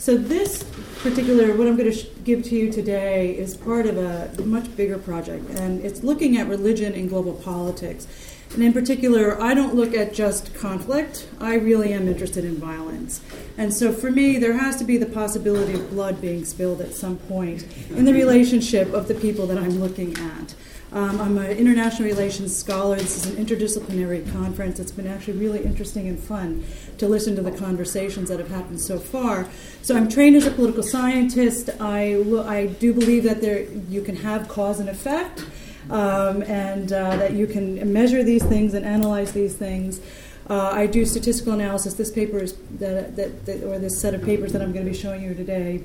So this particular, what I'm going to sh- give to you today, is part of a much bigger project, and it's looking at religion in global politics. And in particular, I don't look at just conflict. I really am interested in violence. And so for me, there has to be the possibility of blood being spilled at some point in the relationship of the people that I'm looking at. Um, I'm an international relations scholar. This is an interdisciplinary conference. It's been actually really interesting and fun to listen to the conversations that have happened so far. So I'm trained as a political scientist. I, I do believe that there you can have cause and effect, um, and uh, that you can measure these things and analyze these things. Uh, I do statistical analysis. This paper is that, that, that, or this set of papers that I'm going to be showing you today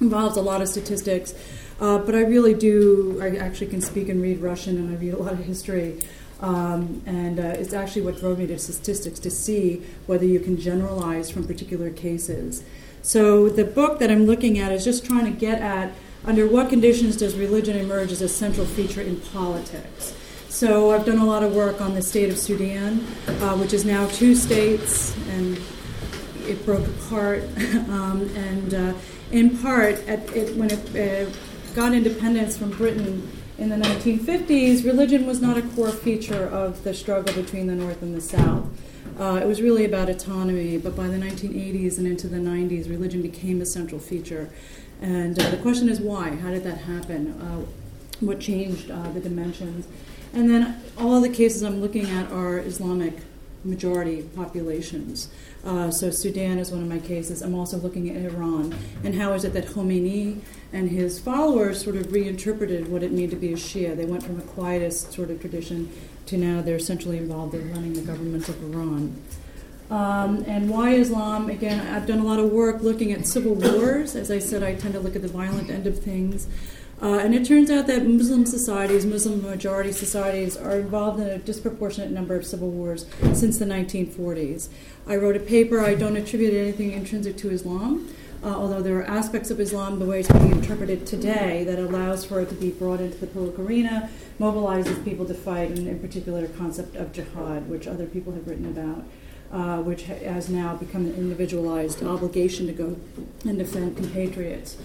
involves a lot of statistics. Uh, but I really do, I actually can speak and read Russian and I read a lot of history. Um, and uh, it's actually what drove me to statistics to see whether you can generalize from particular cases. So the book that I'm looking at is just trying to get at under what conditions does religion emerge as a central feature in politics. So I've done a lot of work on the state of Sudan, uh, which is now two states, and it broke apart. um, and uh, in part, at, it, when it uh, got independence from Britain in the 1950s, religion was not a core feature of the struggle between the North and the South. Uh, it was really about autonomy, but by the 1980s and into the 90s, religion became a central feature. And uh, the question is why? How did that happen? Uh, what changed uh, the dimensions? And then all the cases I'm looking at are Islamic majority populations. Uh, so Sudan is one of my cases. I'm also looking at Iran and how is it that Khomeini and his followers sort of reinterpreted what it meant to be a Shia. They went from a quietist sort of tradition to now they're essentially involved in running the government of Iran. Um, and why Islam? Again, I've done a lot of work looking at civil wars. As I said, I tend to look at the violent end of things. Uh, and it turns out that Muslim societies, Muslim majority societies, are involved in a disproportionate number of civil wars since the 1940s. I wrote a paper, I don't attribute anything intrinsic to Islam, uh, although there are aspects of Islam, the way it's being interpreted today, that allows for it to be brought into the public arena, mobilizes people to fight, and in particular, the concept of jihad, which other people have written about. Uh, which has now become an individualized obligation to go and defend compatriots.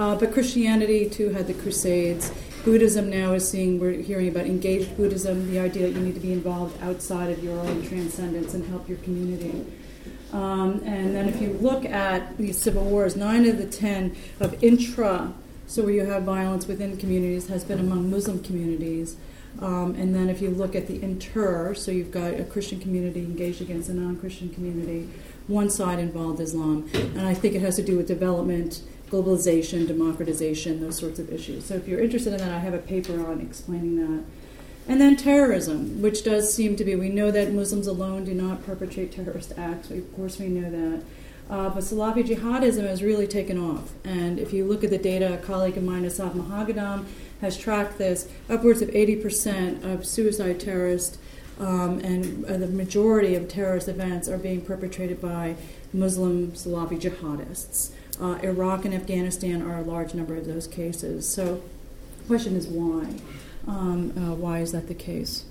Uh, but Christianity too had the Crusades. Buddhism now is seeing, we're hearing about engaged Buddhism, the idea that you need to be involved outside of your own transcendence and help your community. Um, and then if you look at these civil wars, nine of the ten of intra, so where you have violence within communities, has been among Muslim communities. Um, and then if you look at the inter, so you've got a Christian community engaged against a non Christian community, one side involved Islam. And I think it has to do with development globalization, democratization, those sorts of issues. So if you're interested in that, I have a paper on explaining that. And then terrorism, which does seem to be, we know that Muslims alone do not perpetrate terrorist acts. Of course, we know that. Uh, but Salafi jihadism has really taken off. And if you look at the data, a colleague of mine, Assaf Moghadam, has tracked this. Upwards of 80% of suicide terrorists um, and uh, the majority of terrorist events are being perpetrated by Muslim Salafi jihadists. Uh, Iraq and Afghanistan are a large number of those cases. So, the question is why? Um, uh, why is that the case?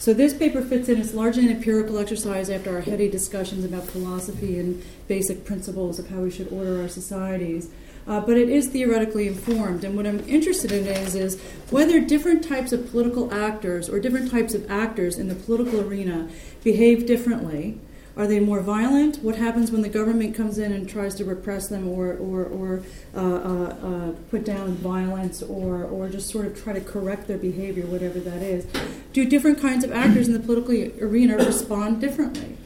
So this paper fits in. It's largely an empirical exercise after our heady discussions about philosophy and basic principles of how we should order our societies. Uh, but it is theoretically informed. And what I'm interested in is, is whether different types of political actors or different types of actors in the political arena behave differently are they more violent? What happens when the government comes in and tries to repress them or, or, or uh, uh, uh, put down violence or, or just sort of try to correct their behavior, whatever that is? Do different kinds of actors in the political arena respond differently?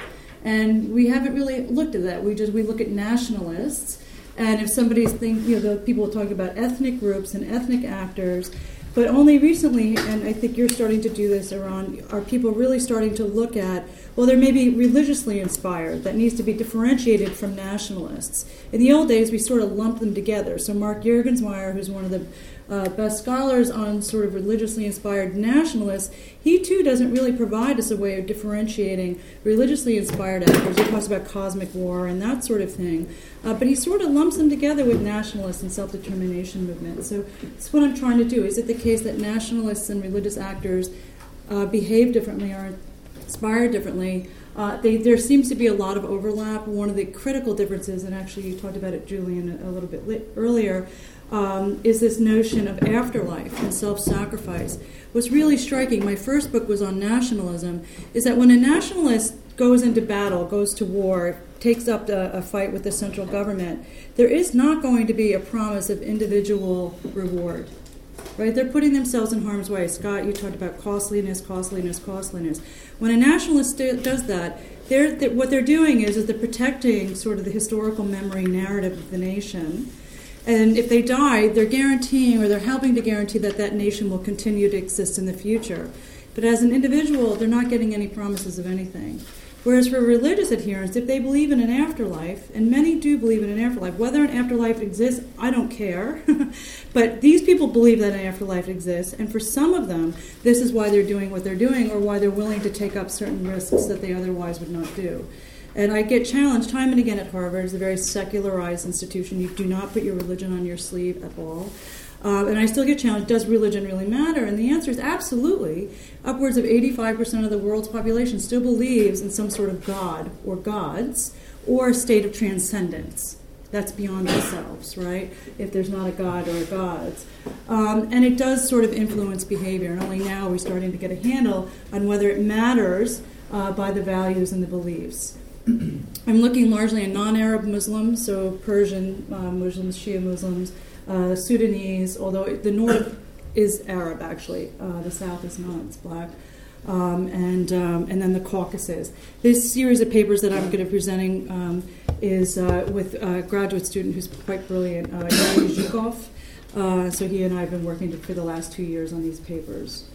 And we haven't really looked at that. We just we look at nationalists, and if somebody's thinking, you know, the people talk about ethnic groups and ethnic actors, but only recently, and I think you're starting to do this, Iran, are people really starting to look at well, they may be religiously inspired. That needs to be differentiated from nationalists. In the old days, we sort of lumped them together. So Mark Juergensmeyer, who's one of the uh, best scholars on sort of religiously inspired nationalists, he too doesn't really provide us a way of differentiating religiously inspired actors. He talks about cosmic war and that sort of thing. Uh, but he sort of lumps them together with nationalists and self determination movements. So that's what I'm trying to do. Is it the case that nationalists and religious actors uh, behave differently or inspired differently. Uh, they, there seems to be a lot of overlap. One of the critical differences, and actually you talked about it, Julian, a little bit li- earlier, um, is this notion of afterlife and self sacrifice. What's really striking, my first book was on nationalism, is that when a nationalist goes into battle, goes to war, takes up a, a fight with the central government, there is not going to be a promise of individual reward right? They're putting themselves in harm's way. Scott, you talked about costliness, costliness, costliness. When a nationalist does that, they're, what they're doing is, is they're protecting sort of the historical memory narrative of the nation and if they die, they're guaranteeing or they're helping to guarantee that that nation will continue to exist in the future. But as an individual, they're not getting any promises of anything. Whereas for religious adherents, if they believe in an afterlife, and many do believe in an afterlife, whether an afterlife exists, I don't care. but these people believe that an afterlife exists, and for some of them, this is why they're doing what they're doing or why they're willing to take up certain risks that they otherwise would not do. And I get challenged time and again at Harvard. It's a very secularized institution. You do not put your religion on your sleeve at all. Uh, and I still get challenged does religion really matter? And the answer is absolutely. Upwards of 85% of the world's population still believes in some sort of God or gods or a state of transcendence. That's beyond ourselves, right? If there's not a God or a gods. Um, and it does sort of influence behavior. And only now we're we starting to get a handle on whether it matters uh, by the values and the beliefs. I'm looking largely at non-Arab Muslims, so Persian uh, Muslims, Shia Muslims, uh, Sudanese, although the north is Arab actually, uh, the south is not, it's black. Um, and um, and then the Caucasus. This series of papers that I'm going to be presenting um, is uh, with a graduate student who's quite brilliant, uh, Zhukov. Uh, so he and I have been working to, for the last two years on these papers.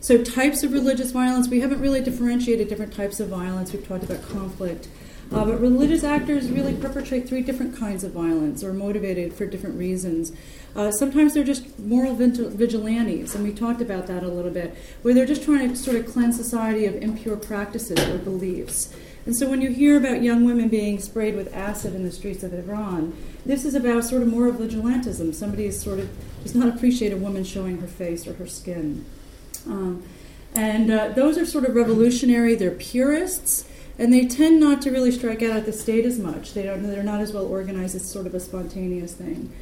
So, types of religious violence, we haven't really differentiated different types of violence. We've talked about conflict. Uh, but religious actors really perpetrate three different kinds of violence or motivated for different reasons. Uh, sometimes they're just moral vigilantes, and we talked about that a little bit, where they're just trying to sort of cleanse society of impure practices or beliefs. And so when you hear about young women being sprayed with acid in the streets of Iran, this is about sort of moral vigilantism. Somebody is sort of does not appreciate a woman showing her face or her skin. Um, and uh, those are sort of revolutionary, they're purists, and they tend not to really strike out at the state as much. They don't, they're not as well organized, it's sort of a spontaneous thing.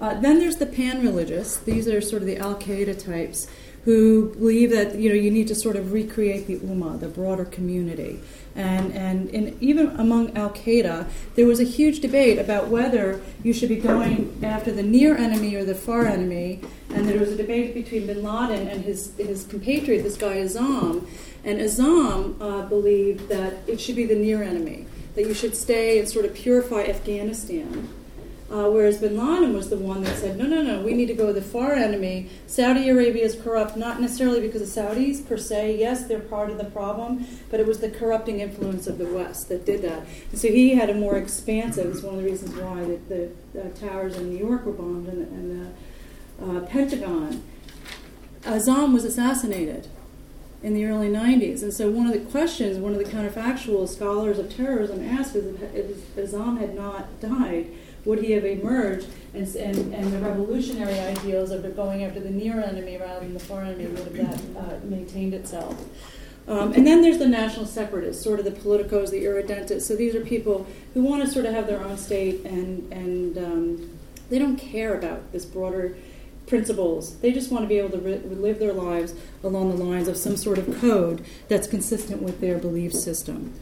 Uh, then there's the pan religious, these are sort of the Al Qaeda types who believe that you know you need to sort of recreate the ummah, the broader community. And, and, and even among Al Qaeda, there was a huge debate about whether you should be going after the near enemy or the far enemy. And there was a debate between bin Laden and his, his compatriot, this guy Azzam. And Azzam uh, believed that it should be the near enemy, that you should stay and sort of purify Afghanistan uh, whereas bin Laden was the one that said, no, no, no, we need to go with the far enemy. Saudi Arabia is corrupt, not necessarily because of Saudis per se. Yes, they're part of the problem, but it was the corrupting influence of the West that did that. And so he had a more expansive, it's one of the reasons why the, the, the towers in New York were bombed and, and the uh, Pentagon. Azzam was assassinated in the early 90s. And so one of the questions, one of the counterfactual scholars of terrorism asked is if Azzam had not died, would he have emerged and, and, and the revolutionary ideals of going after the near enemy rather than the far enemy would have that uh, maintained itself? Um, and then there's the national separatists, sort of the politicos, the irredentists. So these are people who want to sort of have their own state and, and um, they don't care about this broader principles. They just want to be able to re- live their lives along the lines of some sort of code that's consistent with their belief system.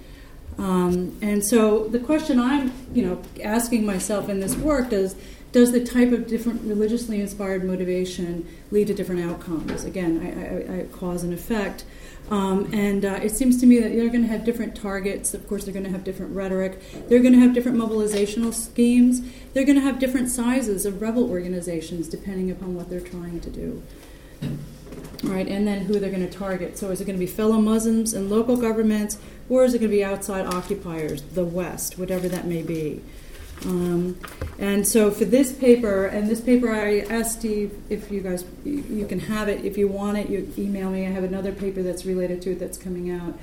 Um, and so the question I'm, you know, asking myself in this work is, does the type of different religiously inspired motivation lead to different outcomes? Again, I, I, I cause and effect. Um, and uh, it seems to me that they're going to have different targets. Of course, they're going to have different rhetoric. They're going to have different mobilizational schemes. They're going to have different sizes of rebel organizations depending upon what they're trying to do right? And then who they're going to target. So is it going to be fellow Muslims and local governments, or is it going to be outside occupiers, the West, whatever that may be? Um, and so for this paper, and this paper, I asked Steve if you guys you, can have it if you want it. You email me. I have another paper that's related to it that's coming out.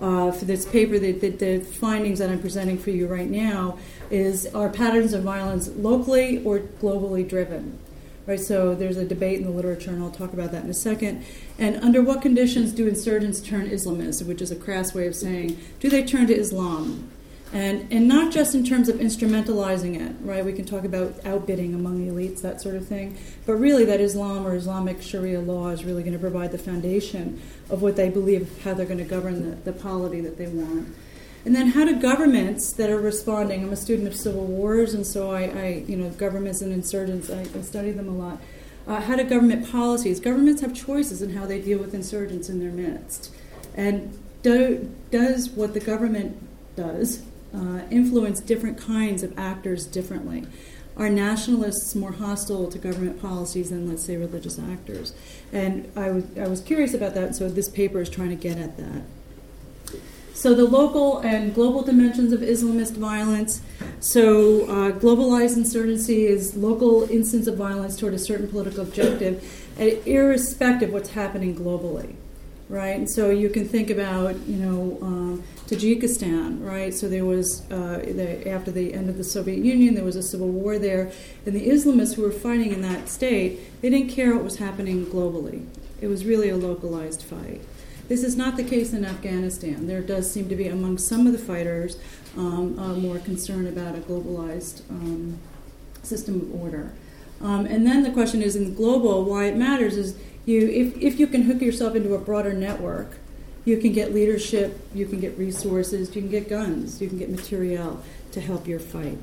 Uh, for this paper, the, the, the, findings that I'm presenting for you right now is are patterns of violence locally or globally driven right? So there's a debate in the literature, and I'll talk about that in a second. And under what conditions do insurgents turn Islamist, which is a crass way of saying, do they turn to Islam? And, and not just in terms of instrumentalizing it, right? We can talk about outbidding among the elites, that sort of thing. But really, that Islam or Islamic Sharia law is really going to provide the foundation of what they believe, how they're going to govern the, the polity that they want. And then how do governments that are responding? I'm a student of civil wars, and so I, I you know, governments and insurgents, I, I study them a lot. Uh, how do government policies? Governments have choices in how they deal with insurgents in their midst. And do, does what the government does uh, influence different kinds of actors differently? Are nationalists more hostile to government policies than, let's say, religious actors? And I was, I was curious about that, so this paper is trying to get at that. So, the local and global dimensions of Islamist violence. So, uh, globalized insurgency is local instance of violence toward a certain political objective, and irrespective of what's happening globally, right? And so, you can think about, you know, uh, Tajikistan, right? So, there was, uh, the, after the end of the Soviet Union, there was a civil war there, and the Islamists who were fighting in that state, they didn't care what was happening globally. It was really a localized fight. This is not the case in Afghanistan. There does seem to be, among some of the fighters, um, uh, more concern about a globalized um, system of order. Um, and then the question is in global, why it matters is you if, if you can hook yourself into a broader network, you can get leadership, you can get resources, you can get guns, you can get material to help your fight.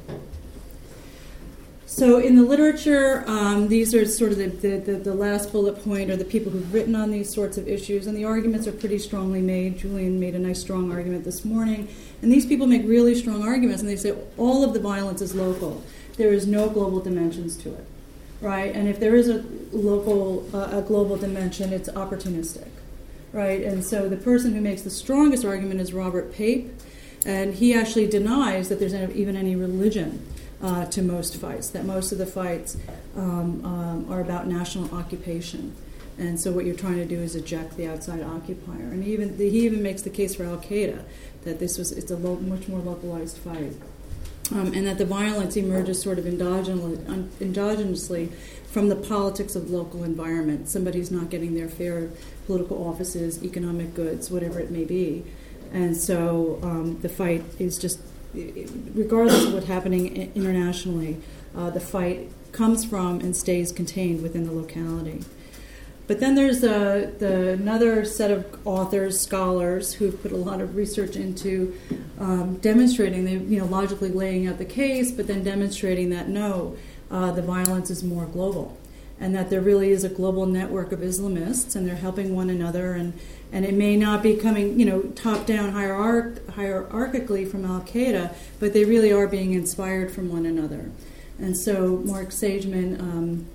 So, in the literature, um, these are sort of the, the, the, last bullet point are the people who've written on these sorts of issues, and the arguments are pretty strongly made. Julian made a nice, strong argument this morning. And these people make really strong arguments, and they say all of the violence is local. There is no global dimensions to it, right? And if there is a local, uh, a global dimension, it's opportunistic, right? And so the person who makes the strongest argument is Robert Pape, and he actually denies that there's even any religion uh, to most fights, that most of the fights um, um, are about national occupation. And so what you're trying to do is eject the outside occupier. And even he even makes the case for Al Qaeda that this was it's a lo- much more localized fight, um, and that the violence emerges sort of endogenously, from the politics of local environment. Somebody's not getting their fair political offices, economic goods, whatever it may be, and so um, the fight is just regardless of what's happening internationally, uh, the fight comes from and stays contained within the locality. But then there's uh, the, another set of authors, scholars, who've put a lot of research into um, demonstrating, they, you know, logically laying out the case, but then demonstrating that no, uh, the violence is more global, and that there really is a global network of Islamists, and they're helping one another, and and it may not be coming, you know, top down hierarch- hierarchically from Al Qaeda, but they really are being inspired from one another. And so Mark Sageman, um,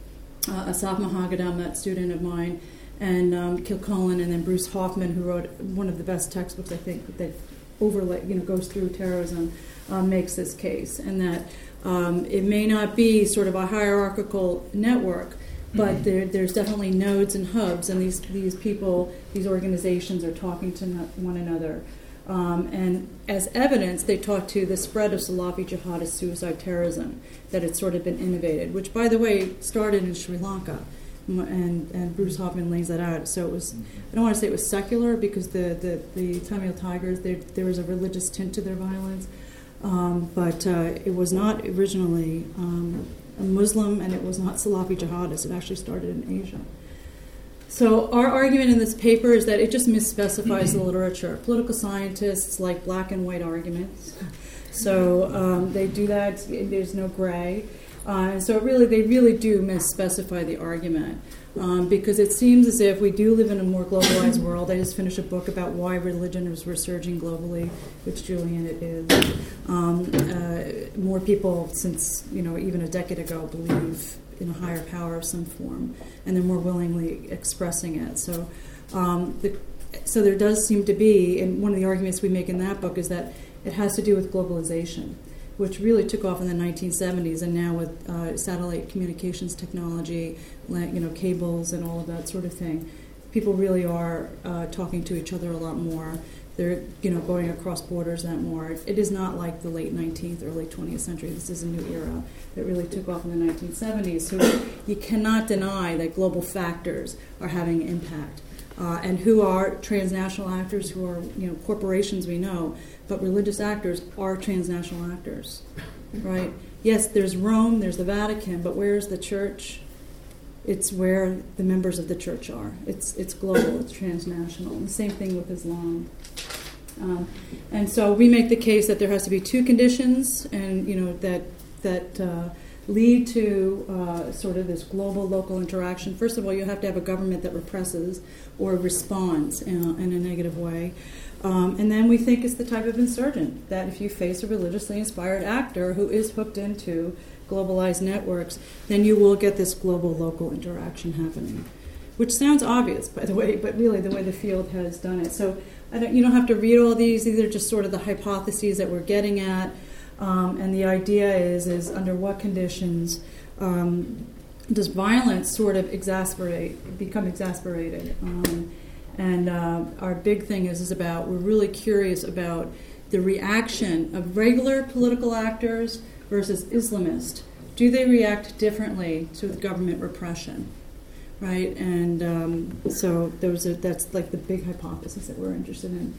uh, Assaf Moghadam, that student of mine, and um, Kilcullen, and then Bruce Hoffman, who wrote one of the best textbooks I think that overlay, you know, goes through terrorism, uh, makes this case, and that um, it may not be sort of a hierarchical network, but mm-hmm. there, there's definitely nodes and hubs, and these, these people, these organizations are talking to one another. Um, and as evidence, they talk to the spread of Salafi jihadist suicide terrorism, that it's sort of been innovated, which, by the way, started in Sri Lanka. And, and Bruce Hoffman lays that out. So it was, I don't want to say it was secular because the, the, the Tamil Tigers, there was a religious tint to their violence, um, but uh, it was not originally um, Muslim and it was not Salafi jihadist. It actually started in Asia. So our argument in this paper is that it just misspecifies the literature. Political scientists like black and white arguments. So um, they do that. There's no gray. Uh, so really, they really do misspecify the argument um, because it seems as if we do live in a more globalized world. I just finished a book about why religion is resurging globally, which Julian it is. Um, uh, more people, since you know even a decade ago, believe in a higher power of some form, and they're more willingly expressing it. So, um, the, so there does seem to be, and one of the arguments we make in that book is that it has to do with globalization which really took off in the 1970s, and now with uh, satellite communications technology, you know, cables and all of that sort of thing, people really are uh, talking to each other a lot more. they're you know going across borders that more. It is not like the late 19th early 20th century. This is a new era that really took off in the 1970s. So you cannot deny that global factors are having impact. Uh, and who are transnational actors, who are you know corporations we know, but religious actors are transnational actors, right? Yes, there's Rome, there's the Vatican, but where's the church? It's where the members of the church are. It's it's global, it's transnational. And the same thing with Islam. Um, and so we make the case that there has to be two conditions, and you know that that. Uh, lead to uh, sort of this global local interaction. First of all, you have to have a government that represses or responds in a, in a negative way. Um, and then we think it's the type of insurgent that if you face a religiously inspired actor who is hooked into globalized networks, then you will get this global local interaction happening. Which sounds obvious, by the way, but really the way the field has done it. So don't, you don't have to read all these, these are just sort of the hypotheses that we're getting at. Um, and the idea is, is under what conditions um, does violence sort of exasperate, become exasperated? And uh, our big thing is, is about, we're really curious about the reaction of regular political actors versus Islamists. Do they react differently to government repression? Right? And um, so those are, that's like the big hypothesis that we're interested in.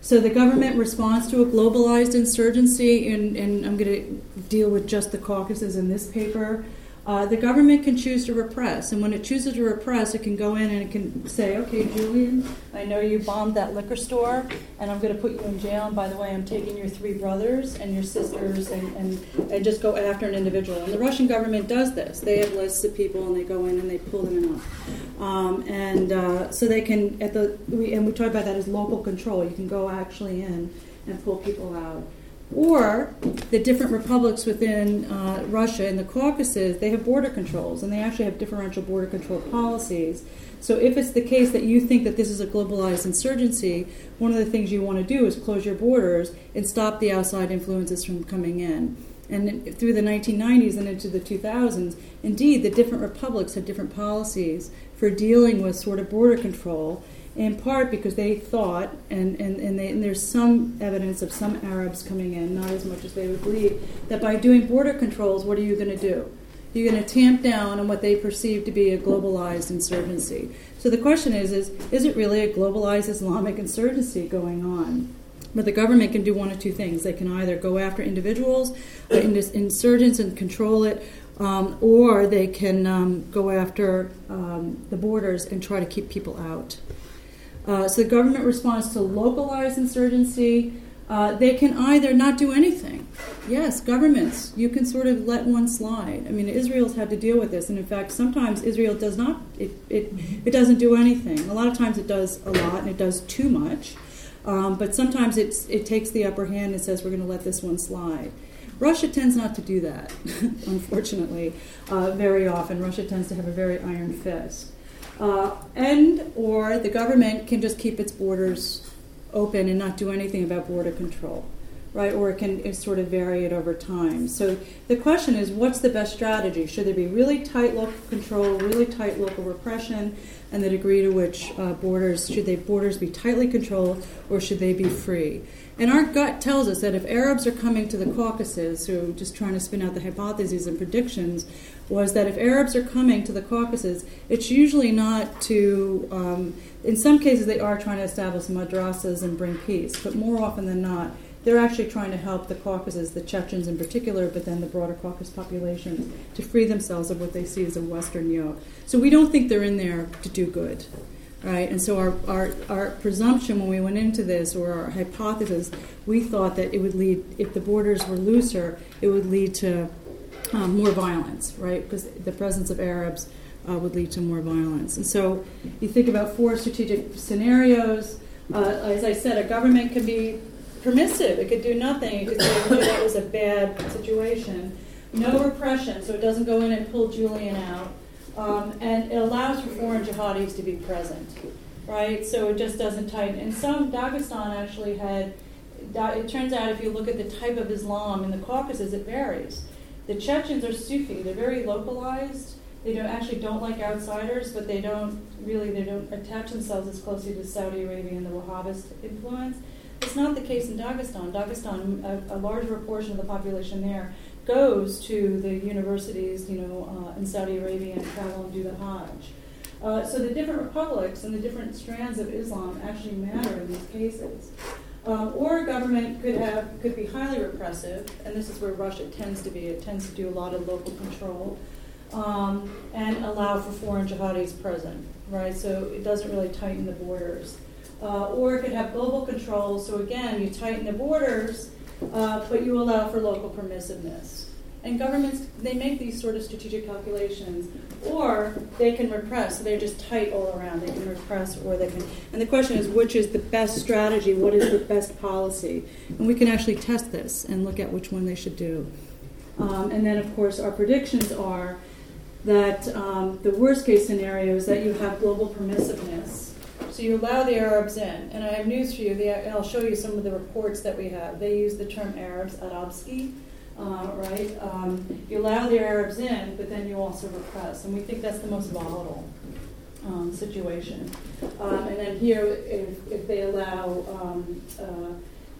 So the government responds to a globalized insurgency, and, and I'm going to deal with just the Caucasus in this paper. Uh, the government can choose to repress, and when it chooses to repress, it can go in and it can say, "Okay, Julian, I know you bombed that liquor store, and I'm going to put you in jail. And by the way, I'm taking your three brothers and your sisters, and, and, and just go after an individual." And the Russian government does this. They have lists of people, and they go in and they pull them in. Um, and uh, so they can at the we, and we talk about that as local control. You can go actually in and pull people out. Or the different republics within uh, Russia and the Caucasus, they have border controls, and they actually have differential border control policies. So if it's the case that you think that this is a globalized insurgency, one of the things you want to do is close your borders and stop the outside influences from coming in. And through the 1990s and into the 2000s, indeed, the different republics had different policies for dealing with sort of border control in part because they thought, and, and, and, they, and, there's some evidence of some Arabs coming in, not as much as they would believe, that by doing border controls, what are you going to do? You're going to tamp down on what they perceive to be a globalized insurgency. So the question is, is, is it really a globalized Islamic insurgency going on? But the government can do one of two things. They can either go after individuals, uh, insurgents, and control it, um, or they can um, go after um, the borders and try to keep people out. Uh, so the government responds to localized insurgency. Uh, they can either not do anything. Yes, governments, you can sort of let one slide. I mean, Israel's had to deal with this, and in fact, sometimes Israel does not. It it, it doesn't do anything. A lot of times, it does a lot, and it does too much. Um, but sometimes it's, it takes the upper hand and says we're going to let this one slide. Russia tends not to do that, unfortunately, uh, very often. Russia tends to have a very iron fist. Uh, and or the government can just keep its borders open and not do anything about border control, right? Or it can sort of vary it over time. So the question is, what's the best strategy? Should there be really tight local control, really tight local repression, and the degree to which uh, borders should they borders be tightly controlled or should they be free? And our gut tells us that if Arabs are coming to the Caucasus, who just trying to spin out the hypotheses and predictions, was that if Arabs are coming to the Caucasus, it's usually not to, um, in some cases, they are trying to establish madrasas and bring peace, but more often than not, they're actually trying to help the Caucasus, the Chechens in particular, but then the broader Caucasus population, to free themselves of what they see as a Western yoke. So we don't think they're in there to do good right? And so our, our, our presumption when we went into this, or our hypothesis, we thought that it would lead, if the borders were looser, it would lead to um, more violence, right? Because the presence of Arabs uh, would lead to more violence. And so you think about four strategic scenarios. Uh, as I said, a government can be permissive, it could do nothing, it could say that was a bad situation. No repression, so it doesn't go in and pull Julian out um, and it allows for foreign jihadis to be present, right? So it just doesn't tighten. And some Dagestan actually had. It turns out if you look at the type of Islam in the Caucasus, it varies. The Chechens are Sufi; they're very localized. They don't actually don't like outsiders, but they don't really they don't attach themselves as closely to Saudi Arabia and the Wahhabist influence. It's not the case in Dagestan. Dagestan, a, a large proportion of the population there goes to the universities, you know, uh, in Saudi Arabia and travel and do the Hajj. Uh, so the different republics and the different strands of Islam actually matter in these cases. Um, or government could have could be highly repressive, and this is where Russia tends to be. It tends to do a lot of local control um, and allow for foreign jihadis present, right? So it doesn't really tighten the borders. Uh, or it could have global control. So again, you tighten the borders, uh, but you allow for local permissiveness. And governments, they make these sort of strategic calculations, or they can repress. So they're just tight all around. They can repress, or they can. And the question is, which is the best strategy? What is the best policy? And we can actually test this and look at which one they should do. Um, and then, of course, our predictions are that um, the worst case scenario is that you have global permissiveness. So you allow the Arabs in. And I have news for you. The, I'll show you some of the reports that we have. They use the term Arabs, Arabski uh, right? Um, you allow the Arabs in, but then you also repress, and we think that's the most volatile um, situation. Um, and then here, if, if they allow, um, uh,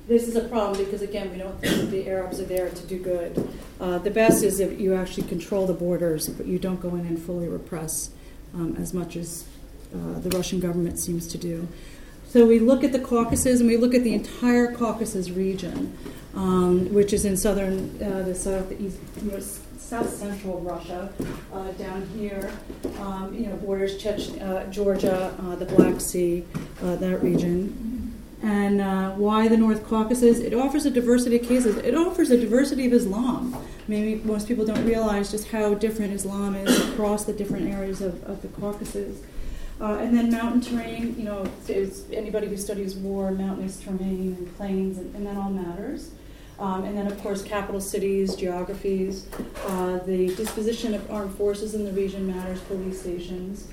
this is a problem because again, we don't think the Arabs are there to do good. Uh, the best is if you actually control the borders, but you don't go in and fully repress um, as much as uh, the Russian government seems to do. So we look at the Caucasus and we look at the entire Caucasus region um, which is in southern, uh, the southeast, you know, south central Russia, uh, down here, um, you know, borders Chech- uh, Georgia, uh, the Black Sea, uh, that region. And uh, why the North Caucasus? It offers a diversity of cases. It offers a diversity of Islam. Maybe most people don't realize just how different Islam is across the different areas of, of the Caucasus. Uh, and then mountain terrain, you know, is anybody who studies war, mountainous terrain and plains, and, and that all matters. Um, and then, of course, capital cities, geographies, uh, the disposition of armed forces in the region matters, police stations.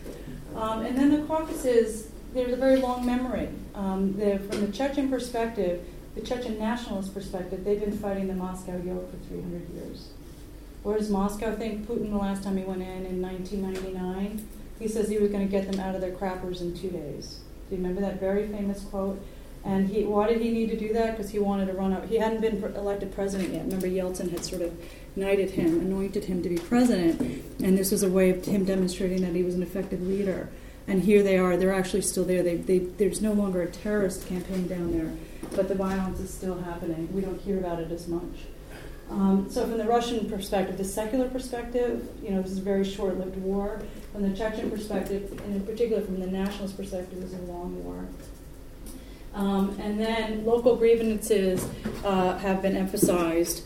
Um, and then the Caucasus, there's a very long memory. Um, from the Chechen perspective, the Chechen nationalist perspective, they've been fighting the Moscow yoke for 300 years. Where does Moscow think Putin, the last time he went in in 1999, he says he was going to get them out of their crappers in two days. Do you remember that very famous quote? And he, why did he need to do that? Because he wanted to run out. He hadn't been elected president yet. Remember, Yeltsin had sort of knighted him, anointed him to be president, and this was a way of him demonstrating that he was an effective leader. And here they are; they're actually still there. They, they, there's no longer a terrorist campaign down there, but the violence is still happening. We don't hear about it as much. Um, so, from the Russian perspective, the secular perspective, you know, this is a very short-lived war. From the Chechen perspective, and in particular from the nationalist perspective, this is a long war. Um, and then local grievances uh, have been emphasized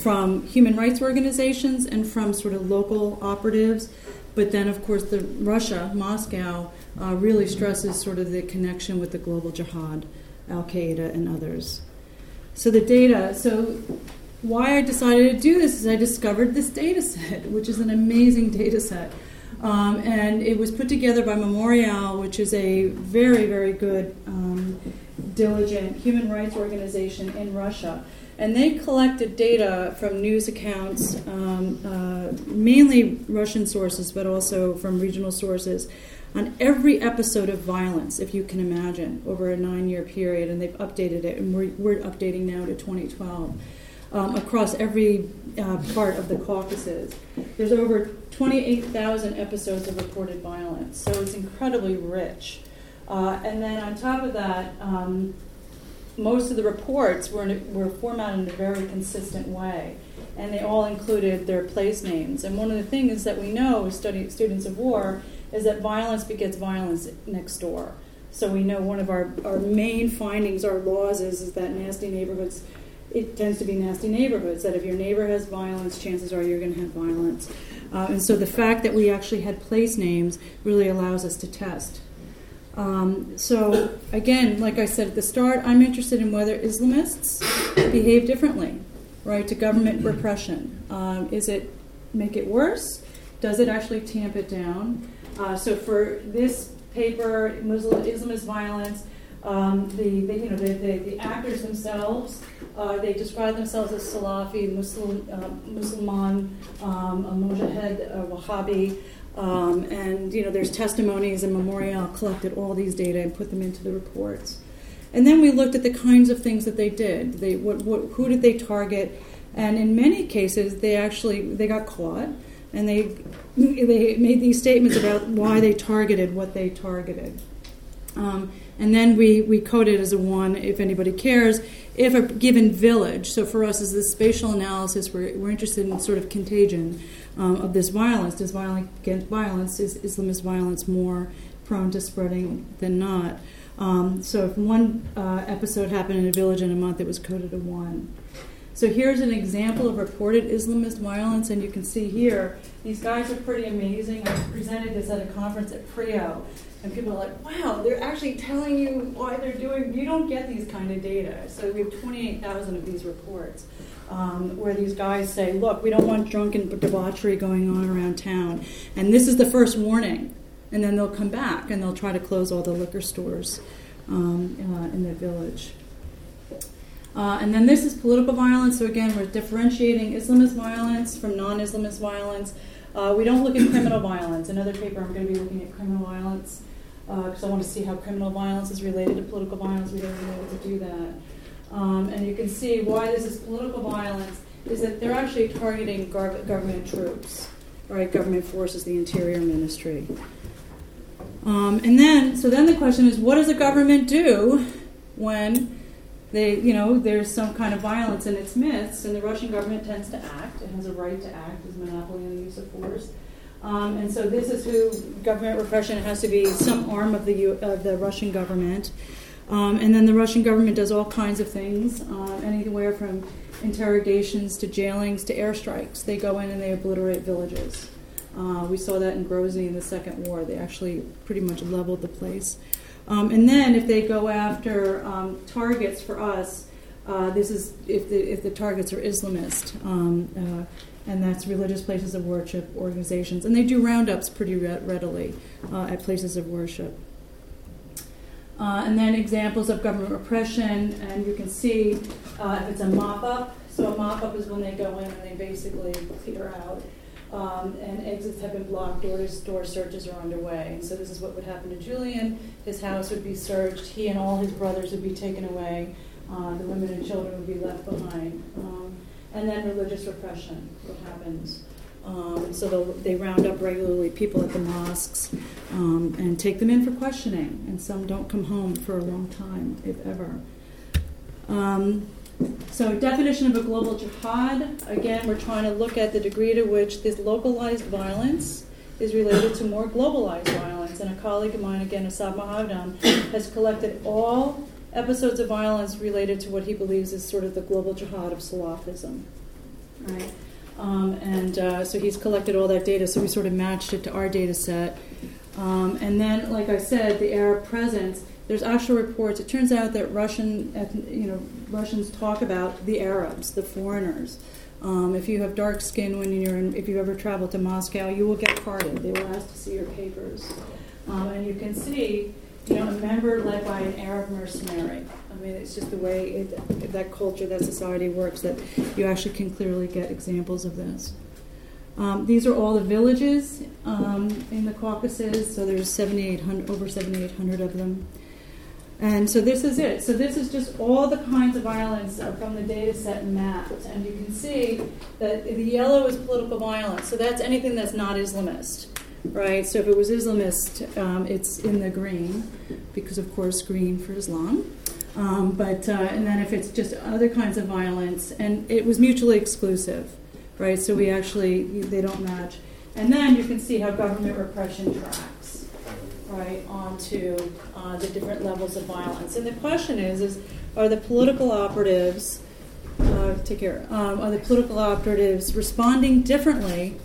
from human rights organizations and from sort of local operatives. But then, of course, the Russia, Moscow, uh, really stresses sort of the connection with the global jihad, Al Qaeda, and others. So the data. So why I decided to do this is I discovered this data set, which is an amazing data set. Um, and it was put together by Memorial, which is a very, very good um, diligent human rights organization in Russia. And they collected data from news accounts, um, uh, mainly Russian sources, but also from regional sources, on every episode of violence, if you can imagine, over a nine year period. And they've updated it, and we're, we're updating now to 2012. Um, across every uh, part of the Caucasus. There's over 28,000 episodes of reported violence, so it's incredibly rich. Uh, and then on top of that, um, most of the reports were, a, were formatted in a very consistent way, and they all included their place names. And one of the things that we know as study, students of war is that violence begets violence next door. So we know one of our, our main findings, our laws, is, is that nasty neighborhoods, it tends to be nasty neighborhoods, that if your neighbor has violence, chances are you're going to have violence. Uh, and so the fact that we actually had place names really allows us to test. Um, so, again, like I said at the start, I'm interested in whether Islamists behave differently, right, to government repression. Um, is it make it worse? Does it actually tamp it down? Uh, so, for this paper, Muslim Islamist violence, um, the, the, you know the, the, the actors themselves uh, they describe themselves as Salafi, Muslim, uh, Musliman, um, a Mujahid, a Wahhabi. Um, and you know, there's testimonies and Memorial collected all these data and put them into the reports. And then we looked at the kinds of things that they did. They, what, what, who did they target? And in many cases, they actually they got caught, and they they made these statements about why they targeted what they targeted. Um, and then we, we code it as a one, if anybody cares, if a given village, so for us as this spatial analysis, we're, we're interested in sort of contagion um, of this violence. Does violence against violence, is Islamist violence more prone to spreading than not? Um, so if one uh, episode happened in a village in a month, it was coded a one. So here's an example of reported Islamist violence, and you can see here, these guys are pretty amazing. I presented this at a conference at PRIO, and people are like, wow, they're actually telling you why they're doing, you don't get these kind of data. So we have 28,000 of these reports. Um, where these guys say, look, we don't want drunken debauchery going on around town. And this is the first warning and then they'll come back and they'll try to close all the liquor stores um, uh, in the village. Uh, and then this is political violence. So again, we're differentiating Islamist violence from non-Islamist violence. Uh, we don't look at criminal violence. Another paper, I'm going to be looking at criminal violence because uh, I want to see how criminal violence is related to political violence. We haven't been able to do that. Um, and you can see why this is political violence is that they're actually targeting government troops, right? Government forces, the Interior Ministry. Um, and then, so then the question is, what does the government do when they, you know, there's some kind of violence in its midst, and the Russian government tends to act. It has a right to act as monopoly on the use of force. Um, and so this is who government repression has to be some arm of the of the Russian government. Um, and then the Russian government does all kinds of things, uh, anywhere from interrogations to jailings to airstrikes. They go in and they obliterate villages. Uh, we saw that in Grozny in the Second War. They actually pretty much leveled the place. Um, and then if they go after um, targets for us, uh, this is if the, if the targets are Islamist, um, uh, and that's religious places of worship organizations. And they do roundups pretty re- readily uh, at places of worship. Uh, and then examples of government repression, and you can see uh, if it's a mop up. So a mop up is when they go in and they basically clear out um, and exits have been blocked, doors, door searches are underway. And so this is what would happen to Julian. His house would be searched. He and all his brothers would be taken away. Uh, the women and children would be left behind. Um, and then religious repression, what happens. Um, so they round up regularly people at the mosques um, and take them in for questioning. And some don't come home for a long time, if ever. Um, so, definition of a global jihad again, we're trying to look at the degree to which this localized violence is related to more globalized violence. And a colleague of mine, again, Assaf Moghadam, has collected all episodes of violence related to what he believes is sort of the global jihad of Salafism. Right? Um, and uh, so he's collected all that data, so we sort of matched it to our data set. Um, and then, like I said, the Arab presence there's actual reports. It turns out that Russian, you know, Russians talk about the Arabs, the foreigners. Um, if you have dark skin when you're in, if you ever travel to Moscow, you will get carded. They will ask to see your papers, um, and you can see, you know, a member led by an Arab mercenary. I mean, it's just the way it, that culture, that society works. That you actually can clearly get examples of this. Um, these are all the villages um, in the Caucasus. So there's 7,800, over 7,800 of them. And so this is it. So this is just all the kinds of violence from the data set mapped. And you can see that the yellow is political violence. So that's anything that's not Islamist, right? So if it was Islamist, um, it's in the green, because of course green for Islam. Um, but uh, and then if it's just other kinds of violence, and it was mutually exclusive, right? So we actually they don't match. And then you can see how government repression tracks right, onto uh, the different levels of violence. And the question is, is are the political operatives, uh, take care, um, are the political operatives responding differently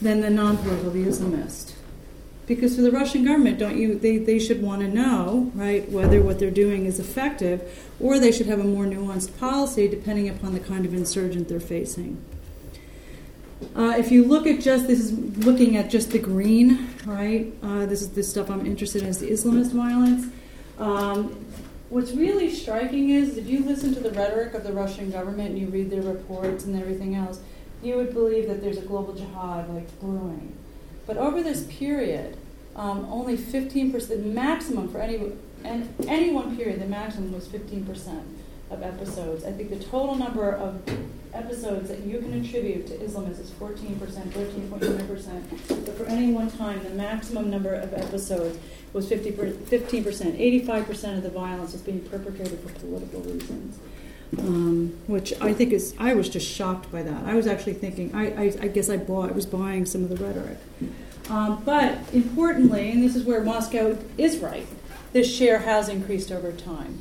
than the non-political, the Islamist? Because for the Russian government, don't you, they, they should want to know, right, whether what they're doing is effective, or they should have a more nuanced policy depending upon the kind of insurgent they're facing. Uh, if you look at just this is looking at just the green, right? Uh, this is the stuff I'm interested in is the Islamist violence. Um, what's really striking is if you listen to the rhetoric of the Russian government and you read their reports and everything else, you would believe that there's a global jihad like brewing. But over this period, um, only 15%, the maximum for any, and any one period, the maximum was 15% of episodes. I think the total number of episodes that you can attribute to Islamists is 14%, 13.9%. But for any one time, the maximum number of episodes was 50 15%. 85% of the violence was being perpetrated for political reasons. Um, which I think is, I was just shocked by that. I was actually thinking, I, I, I guess I bought, I was buying some of the rhetoric. Um, but importantly, and this is where Moscow is right, this share has increased over time.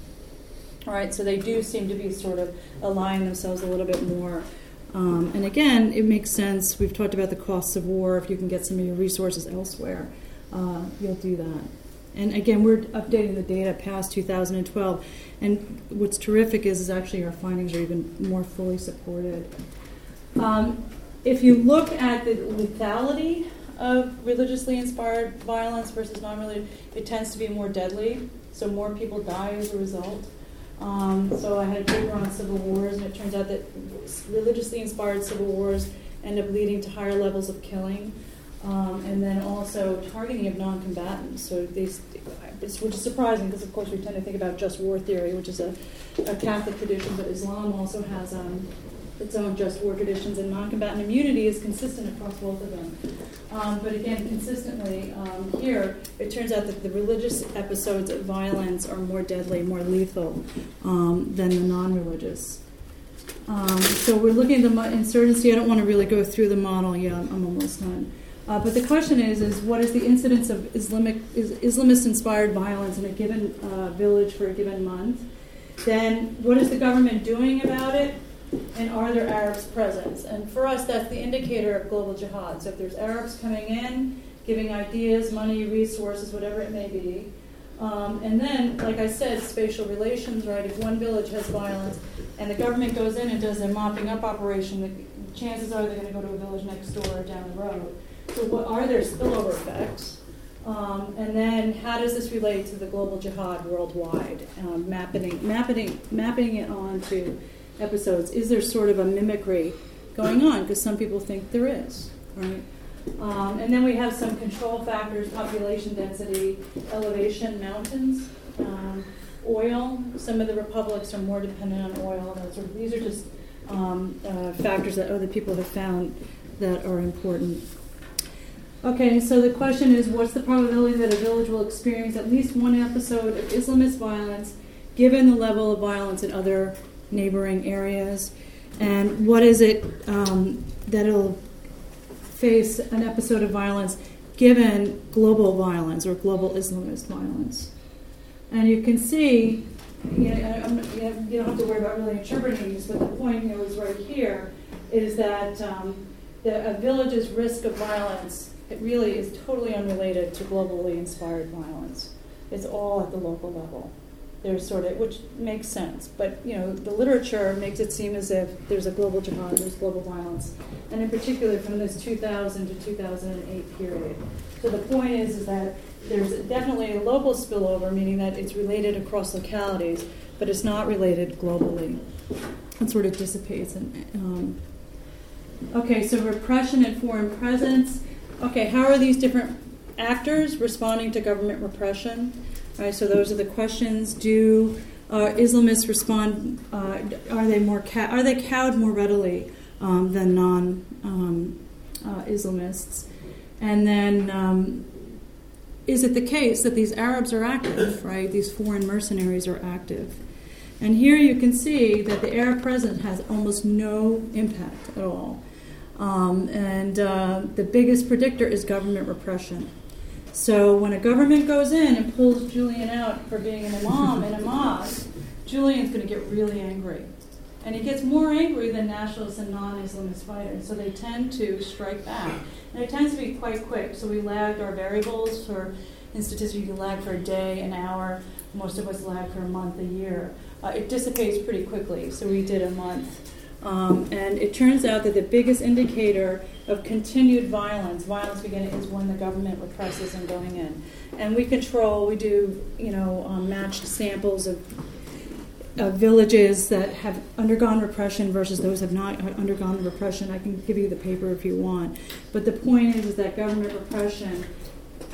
All right, so they do seem to be sort of aligning themselves a little bit more. Um, and again, it makes sense. We've talked about the costs of war. If you can get some of your resources elsewhere, uh, you'll do that. And again, we're updating the data past 2012. And what's terrific is, is actually our findings are even more fully supported. Um, if you look at the lethality of religiously inspired violence versus non religious, it tends to be more deadly. So more people die as a result. Um, so I had a paper on civil wars, and it turns out that religiously inspired civil wars end up leading to higher levels of killing, um, and then also targeting of non-combatants. So which is surprising because of course we tend to think about just war theory, which is a, a Catholic tradition, but Islam also has um, its own just war traditions, and non-combatant immunity is consistent across both of them. Um, but again, consistently um, here, it turns out that the religious episodes of violence are more deadly, more lethal um, than the non-religious. Um, so we're looking at the insurgency. I don't want to really go through the model yet. I'm almost done. Uh, but the question is, is what is the incidence of Islamic, is, Islamist-inspired violence in a given uh, village for a given month? Then what is the government doing about it? and are there Arabs present? And for us, that's the indicator of global jihad. So if there's Arabs coming in, giving ideas, money, resources, whatever it may be. Um, and then, like I said, spatial relations, right? If one village has violence and the government goes in and does a mopping up operation, the chances are they're going to go to a village next door or down the road. So, what are there spillover effects? Um, and then, how does this relate to the global jihad worldwide? Um, mapping, mapping, mapping it onto episodes, is there sort of a mimicry going on? Because some people think there is, right? Um, and then we have some control factors, population density, elevation, mountains, um, oil. Some of the republics are more dependent on oil. Sort of, these are just um, uh, factors that other people have found that are important. Okay, so the question is what's the probability that a village will experience at least one episode of Islamist violence given the level of violence in other neighboring areas, and what is it um, that it'll face an episode of violence given global violence or global Islamist violence. And you can see, you, know, you don't have to worry about really interpreting these, but the point know, is right here is that um, the, a village's risk of violence it really is totally unrelated to globally inspired violence. It's all at the local level. There's sort of which makes sense but you know the literature makes it seem as if there's a global jihad there's global violence and in particular from this 2000 to 2008 period. So the point is, is that there's definitely a local spillover meaning that it's related across localities but it's not related globally. It sort of dissipates and um, okay so repression and foreign presence okay how are these different actors responding to government repression Right, so those are the questions. Do uh, Islamists respond? Uh, are they more cow- are they cowed more readily um, than non um, uh, Islamists? And then, um, is it the case that these Arabs are active? Right, these foreign mercenaries are active. And here you can see that the Arab presence has almost no impact at all. Um, and uh, the biggest predictor is government repression. So when a government goes in and pulls Julian out for being an imam in a mosque, Julian's going to get really angry. And he gets more angry than nationalists and non Islamist fighters. So they tend to strike back. And it tends to be quite quick. So we lagged our variables for, in statistics, you can lag for a day, an hour. Most of us lag for a month, a year. Uh, it dissipates pretty quickly. So we did a month. Um, and it turns out that the biggest indicator of continued violence, violence beginning, is when the government represses and going in. And we control, we do, you know, um, matched samples of, of villages that have undergone repression versus those have not undergone repression. I can give you the paper if you want. But the point is, is that government repression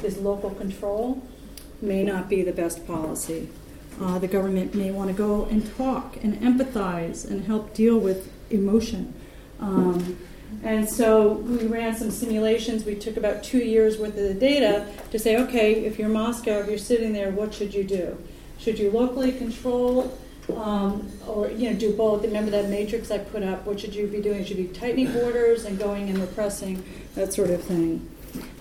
is local control may not be the best policy. Uh, the government may want to go and talk and empathize and help deal with emotion. Um, and so we ran some simulations. We took about two years worth of the data to say, okay, if you're Moscow, if you're sitting there, what should you do? Should you locally control um, or you know do both? Remember that matrix I put up? What should you be doing? Should you be tightening borders and going and repressing that sort of thing?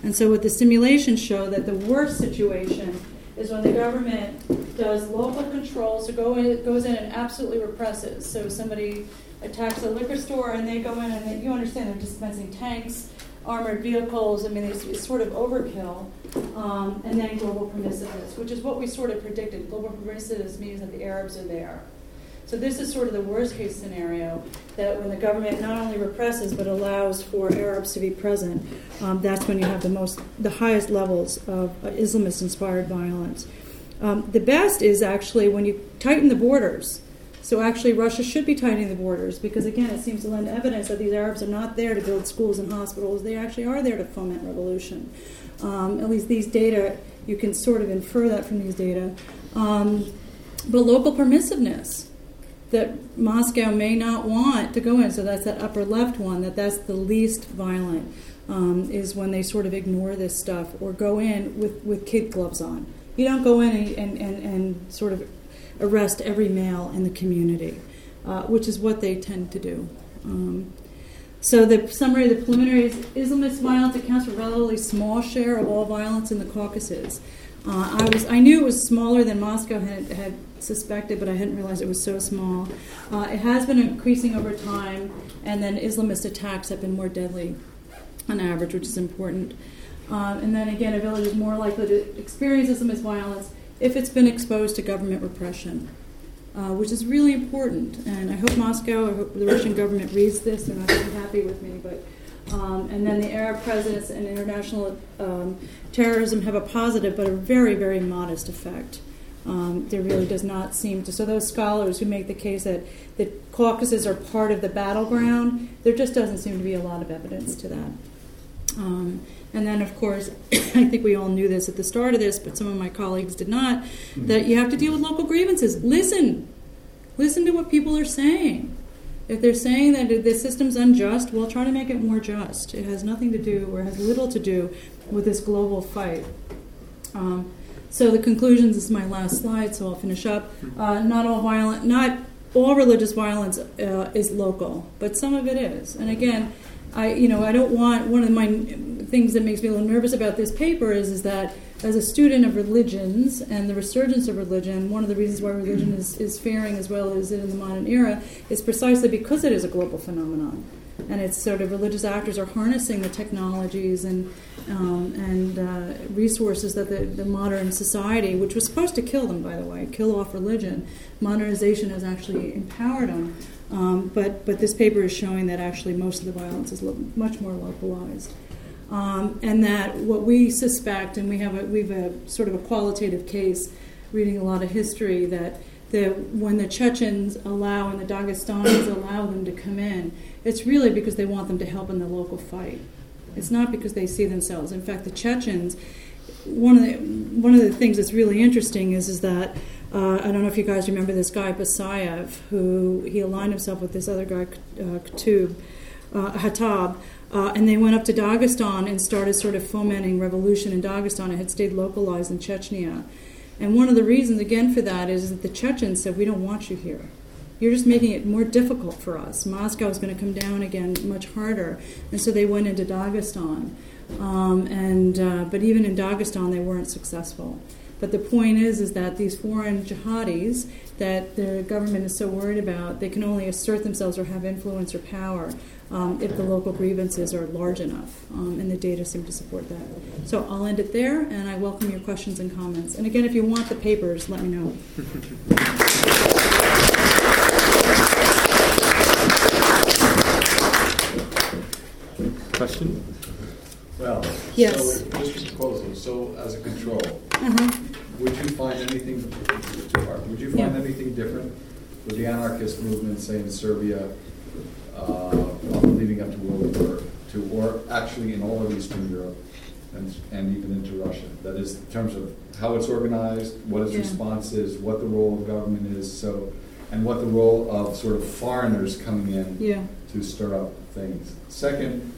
And so, what the simulations show that the worst situation is when the government does local control, so go in, goes in and absolutely represses. So somebody attacks a liquor store and they go in and they, you understand they're dispensing tanks, armored vehicles. I mean, it's, it's sort of overkill. Um, and then global permissiveness, which is what we sort of predicted. Global permissiveness means that the Arabs are there. So this is sort of the worst case scenario that when the government not only represses but allows for Arabs to be present, um, that's when you have the most, the highest levels of uh, Islamist-inspired violence. Um, the best is actually when you tighten the borders. So actually, Russia should be tightening the borders because again, it seems to lend evidence that these Arabs are not there to build schools and hospitals. They actually are there to foment revolution. Um, at least these data, you can sort of infer that from these data. Um, but local permissiveness that Moscow may not want to go in. So that's that upper left one, that that's the least violent, um, is when they sort of ignore this stuff or go in with, with kid gloves on. You don't go in and, and, and, and sort of arrest every male in the community, uh, which is what they tend to do. Um, so the summary of the preliminary is Islamist violence accounts for a relatively small share of all violence in the Caucasus. Uh, I was I knew it was smaller than Moscow had, had suspected, but I hadn't realized it was so small. Uh, it has been increasing over time, and then Islamist attacks have been more deadly on average, which is important. Um, and then again, a village is more likely to experience Islamist violence if it's been exposed to government repression, uh, which is really important. And I hope Moscow, I hope the Russian government reads this. They're not be happy with me, but. Um, and then the Arab presence and international um, terrorism have a positive but a very, very modest effect. Um, there really does not seem to. So those scholars who make the case that the Caucasus are part of the battleground, there just doesn't seem to be a lot of evidence to that. And then, of course, I think we all knew this at the start of this, but some of my colleagues did not. That you have to deal with local grievances. Listen, listen to what people are saying. If they're saying that the system's unjust, well, try to make it more just. It has nothing to do, or has little to do, with this global fight. Um, so the conclusions is my last slide, so I'll finish up. Uh, not all violent, not all religious violence uh, is local, but some of it is. And again, I you know I don't want one of my things that makes me a little nervous about this paper is is that as a student of religions and the resurgence of religion, one of the reasons why religion is, is faring as well as it in the modern era is precisely because it is a global phenomenon and it's sort of religious actors are harnessing the technologies and um, and uh, resources that the, the modern society, which was supposed to kill them, by the way, kill off religion, modernization has actually empowered them. Um, but but this paper is showing that actually most of the violence is lo- much more localized. Um, and that what we suspect, and we have a, we've a sort of a qualitative case, reading a lot of history that the, when the Chechens allow and the Dagestanis allow them to come in, it's really because they want them to help in the local fight. It's not because they see themselves. In fact, the Chechens, one of the one of the things that's really interesting is is that uh, I don't know if you guys remember this guy Basayev, who he aligned himself with this other guy uh, Khatub, uh, Hatab. Uh, and they went up to Dagestan and started sort of fomenting revolution in Dagestan. It had stayed localized in Chechnya. And one of the reasons, again, for that is that the Chechens said, We don't want you here. You're just making it more difficult for us. Moscow is going to come down again much harder. And so they went into Dagestan. Um, and, uh, but even in Dagestan, they weren't successful. But the point is, is that these foreign jihadis that the government is so worried about, they can only assert themselves or have influence or power um, if the local grievances are large enough. Um, and the data seem to support that. So I'll end it there, and I welcome your questions and comments. And again, if you want the papers, let me know. Question? Well, Yes. so just a proposal, so as a control, Uh-huh. would you find anything, or would you find Yeah. anything different with the anarchist movement, say in Serbia, leading up to World War II, or actually in all of Eastern Europe, and, and even into Russia. That is, in terms of how it's organized, what its Yeah. response is, what the role of government is, so, and what the role of sort of foreigners coming in Yeah. to stir up things. Second,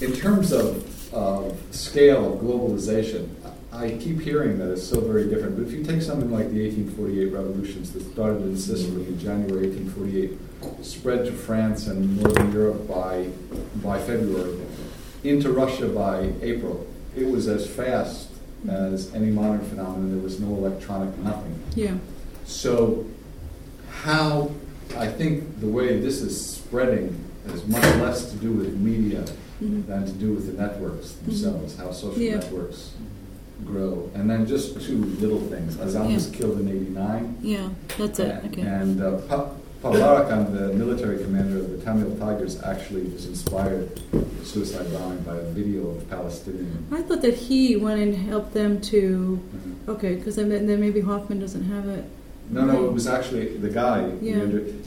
in terms of uh, scale of globalization, I keep hearing that it's so very different. But if you take something like the 1848 revolutions that started in Sicily in January 1848, spread to France and Northern Europe by by February, into Russia by April, it was as fast as any modern phenomenon. There was no electronic nothing. Yeah. So, how I think the way this is spreading has much less to do with media Mhm. than to do with the networks themselves, how social Yeah. networks grow. And then just two little things. Azzam was killed in '89, Yeah. That's it. and, Okay. and uh, Pa- Pavlarakan, the military commander of the Tamil Tigers, actually was inspired suicide bombing by a video of Palestinian. I thought that he went and helped them to. Okay, because then, then maybe Hoffman doesn't have it. No, no, it was actually the guy. Yeah.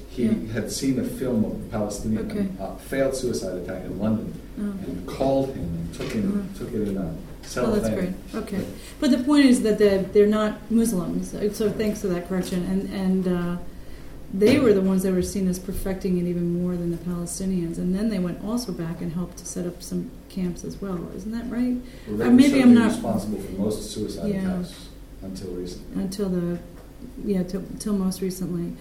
He Yeah. had seen a film of a Palestinian Okay. uh, failed suicide attack in London, Oh. and called him and took him Mhm. took it in a Oh, that's great. Okay, but the point is that they're, they're not Muslims. So thanks for that correction. And and uh, they were the ones that were seen as perfecting it even more than the Palestinians. And then they went also back and helped to set up some camps as well. Isn't that right? Well, Uh, maybe I'm not- responsible for most suicide Yeah. attacks until recently. Until the yeah, till, till most recently.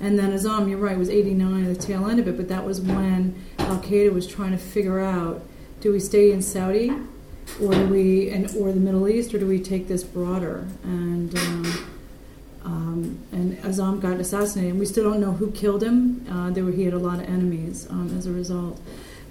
And then Azzam, you're right, was 89 at the tail end of it, but that was when Al Qaeda was trying to figure out: do we stay in Saudi, or do we, and or the Middle East, or do we take this broader? And um, um, and Azzam got assassinated. And we still don't know who killed him. Uh, there were, he had a lot of enemies um, as a result.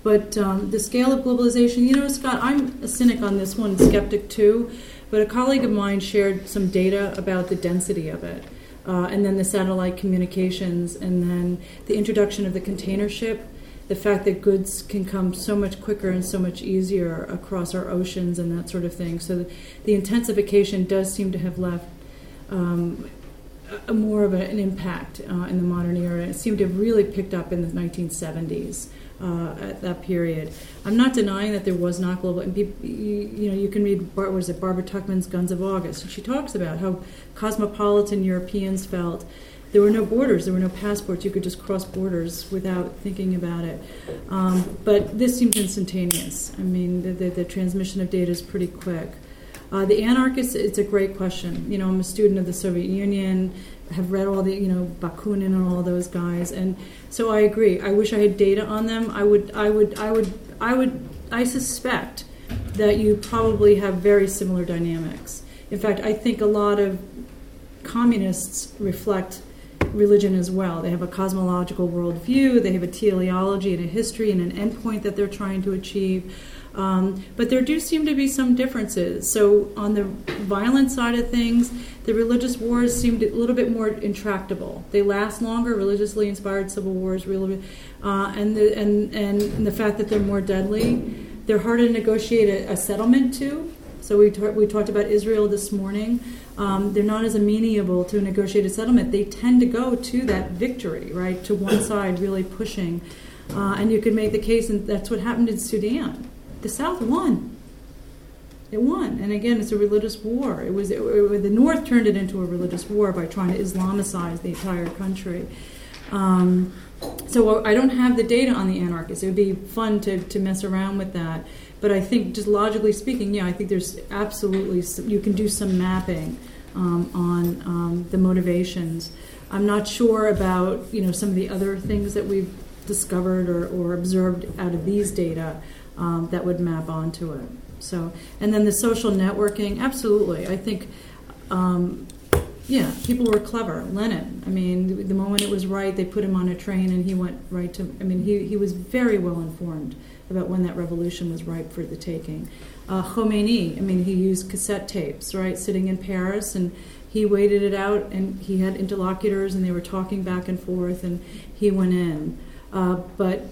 But um, the scale of globalization, you know, Scott, I'm a cynic on this one, skeptic too. But a colleague of mine shared some data about the density of it, uh, and then the satellite communications, and then the introduction of the container ship, the fact that goods can come so much quicker and so much easier across our oceans and that sort of thing. So the, the intensification does seem to have left um, a, more of a, an impact uh, in the modern era. It seemed to have really picked up in the 1970s. Uh, at that period, I'm not denying that there was not global. And you, you know, you can read Bar- was it Barbara Tuchman's Guns of August, she talks about how cosmopolitan Europeans felt. There were no borders, there were no passports. You could just cross borders without thinking about it. Um, but this seems instantaneous. I mean, the, the, the transmission of data is pretty quick. Uh, the anarchists, it's a great question. You know, I'm a student of the Soviet Union, have read all the, you know, Bakunin and all those guys, and so I agree. I wish I had data on them. I would, I would, I would, I would, I suspect that you probably have very similar dynamics. In fact, I think a lot of communists reflect religion as well. They have a cosmological worldview, they have a teleology and a history and an endpoint that they're trying to achieve. Um, but there do seem to be some differences. So, on the violent side of things, the religious wars seemed a little bit more intractable. They last longer, religiously inspired civil wars, really, uh, and, the, and, and the fact that they're more deadly. They're harder to negotiate a, a settlement to. So, we, ta- we talked about Israel this morning. Um, they're not as amenable to a negotiated settlement. They tend to go to that victory, right, to one side really pushing. Uh, and you could make the case, and that's what happened in Sudan the South won. It won, and again, it's a religious war. It was it, it, the North turned it into a religious war by trying to Islamicize the entire country. Um, so I don't have the data on the anarchists. It would be fun to, to mess around with that, but I think just logically speaking, yeah, I think there's absolutely some, you can do some mapping um, on um, the motivations. I'm not sure about you know some of the other things that we've discovered or, or observed out of these data um, that would map onto it. So, and then the social networking, absolutely. I think, um, yeah, people were clever. Lenin, I mean, the moment it was right, they put him on a train and he went right to, I mean, he, he was very well informed about when that revolution was ripe for the taking. Uh, Khomeini, I mean, he used cassette tapes, right, sitting in Paris and he waited it out and he had interlocutors and they were talking back and forth and he went in. Uh, but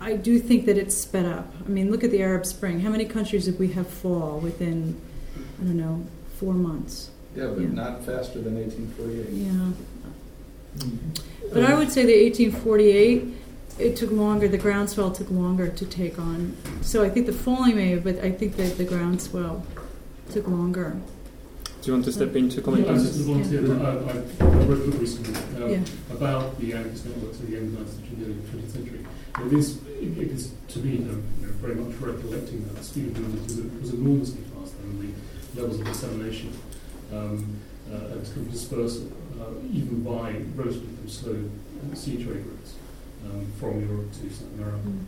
I do think that it's sped up. I mean, look at the Arab Spring. How many countries did we have fall within, I don't know, four months? Yeah, but Yeah. not faster than 1848. Yeah. But I would say the 1848 it took longer. The groundswell took longer to take on. So I think the falling may have, but I think that the groundswell took longer. Do you want to step in to comment Yeah, I on was just this? volunteer. Yeah. I, I, I wrote a book recently um, Yeah. about the anarchist networks at the end of the 19th century, early 20th century. It is, it, it is to me, you know, very much recollecting that the speed of movement was, was enormously faster than the levels of dissemination um, uh, and kind of dispersal, uh, even by relatively slow uh, sea trade routes um, from Europe to South America. Mm.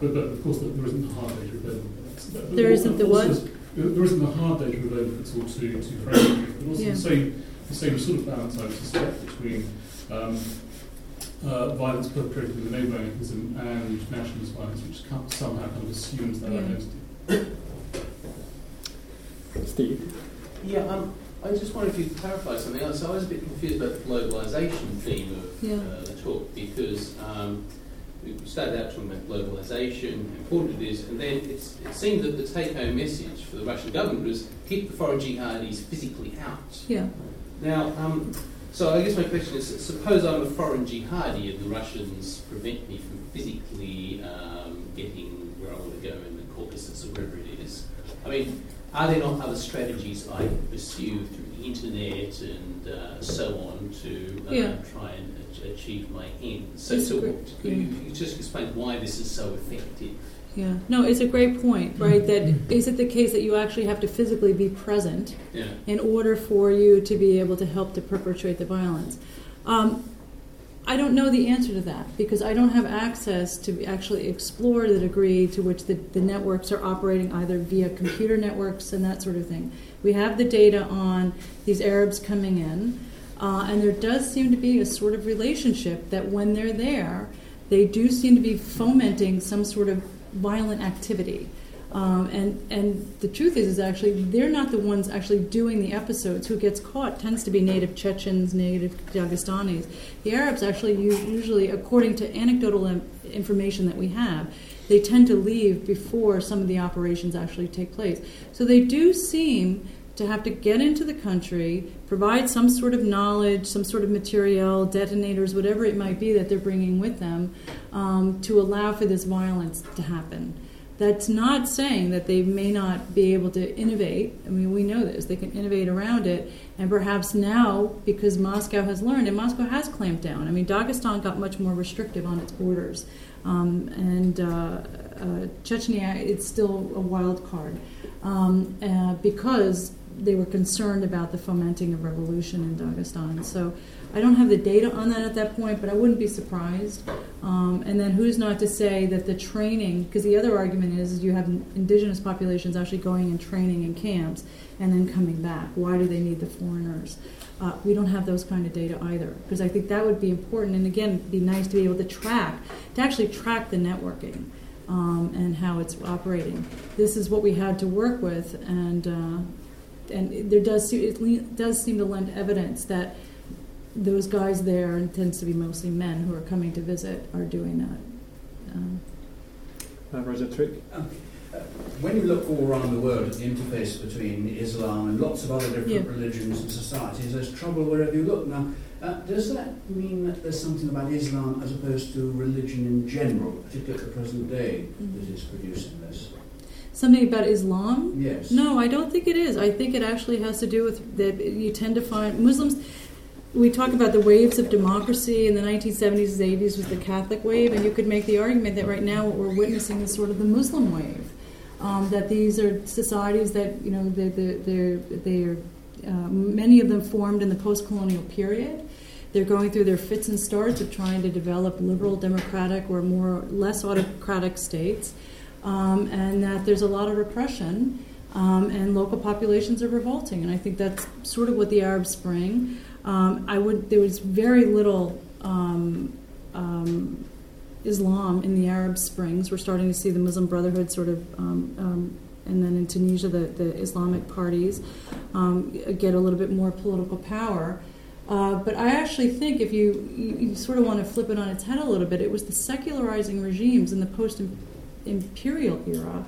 But, but of course, there there isn't the hard data available. That's- that- There isn't the what? There isn't the hard data available at all to, to frame but also Yeah. the same the same sort of balance I would suspect between um, uh, violence perpetrated with a neighbouring mechanism and nationalist violence, which co- somehow kind of assumes that Yeah. identity. Steve? Yeah, um, I just wonder if you could clarify something else. I was a bit confused about the globalisation theme of Yeah. uh, the talk because um, we started out talking about globalisation, how important it is, and then it's, it seemed that the take-home message for the Russian government was keep the foreign jihadis physically out. Yeah. Now, um, so I guess my question is: suppose I'm a foreign jihadi and the Russians prevent me from physically um, getting where I want to go in the Caucasus or wherever it is. I mean, are there not other strategies I can pursue through the internet and uh, so on to uh, Yeah. try and ach- achieve my ends? So, so could you, you just explain why this is so effective? Yeah. No, it's a great point, right? That is it the case that you actually have to physically be present Yeah. in order for you to be able to help to perpetrate the violence. Um, I don't know the answer to that because I don't have access to actually explore the degree to which the, the networks are operating either via computer networks and that sort of thing. We have the data on these Arabs coming in, uh, and there does seem to be a sort of relationship that when they're there, they do seem to be fomenting some sort of violent activity. Um, and and the truth is, is actually they're not the ones actually doing the episodes. Who gets caught tends to be native Chechens, native Dagestanis. The Arabs actually u- usually, according to anecdotal information that we have, they tend to leave before some of the operations actually take place. So they do seem to have to get into the country, provide some sort of knowledge, some sort of material, detonators, whatever it might be that they're bringing with them, um, to allow for this violence to happen. That's not saying that they may not be able to innovate. I mean, we know this. They can innovate around it. And perhaps now, because Moscow has learned, and Moscow has clamped down. I mean, Dagestan got much more restrictive on its borders. Um, and uh, uh, Chechnya, it's still a wild card. Um, uh, because they were concerned about the fomenting of revolution in Dagestan. So I don't have the data on that at that point, but I wouldn't be surprised. Um, and then who's not to say that the training, because the other argument is you have indigenous populations actually going and training in camps and then coming back. Why do they need the foreigners? Uh, we don't have those kind of data either, because I think that would be important. And again, it'd be nice to be able to track, to actually track the networking. Um, and how it's operating. This is what we had to work with, and uh, and there does it does seem to lend evidence that those guys there, and tends to be mostly men who are coming to visit, are doing that. Um, Uh, Roger Trigg? Uh, When you look all around the world at the interface between Islam and lots of other different Yeah. religions and societies, there's trouble wherever you look. Now, uh, does that mean that there's something about Islam as opposed to religion in general, particularly at the present day, that is producing this? something about Islam? Yes. No, I don't think it is. I think it actually has to do with that you tend to find Muslims. We talk about the waves of democracy in the 1970s and 80s was the Catholic wave, and you could make the argument that right now what we're witnessing is sort of the Muslim wave. Um, that these are societies that you know they're, they're, they're, uh, many of them formed in the post-colonial period. They're going through their fits and starts of trying to develop liberal, democratic, or more less autocratic states, um, and that there's a lot of repression, um, and local populations are revolting. And I think that's sort of what the Arab Spring. Um, I would there was very little um, um, Islam in the Arab Springs. We're starting to see the Muslim Brotherhood sort of, um, um, and then in Tunisia, the, the Islamic parties um, get a little bit more political power. Uh, but I actually think if you, you, you sort of want to flip it on its head a little bit, it was the secularizing regimes in the post imperial era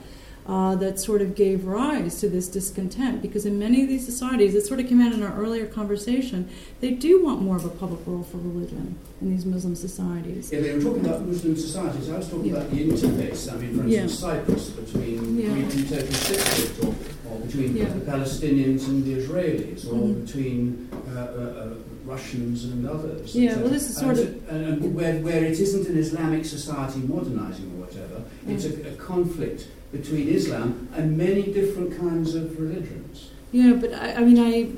uh, that sort of gave rise to this discontent. Because in many of these societies, it sort of came out in our earlier conversation, they do want more of a public role for religion in these Muslim societies. Yeah, they were talking about Muslim societies. I was talking Yeah. about the interface. I mean, for Yeah. instance, Cyprus between Yeah. Greek and Turkish Cypriots, or, or between Yeah. the Palestinians and the Israelis, or Mhm. between uh, uh, uh, Russians and others. Yeah, well, this is sort and, of- and, where, where it isn't an Islamic society modernizing or whatever, it's a, a conflict between Islam and many different kinds of religions. Yeah, but I, I mean, I.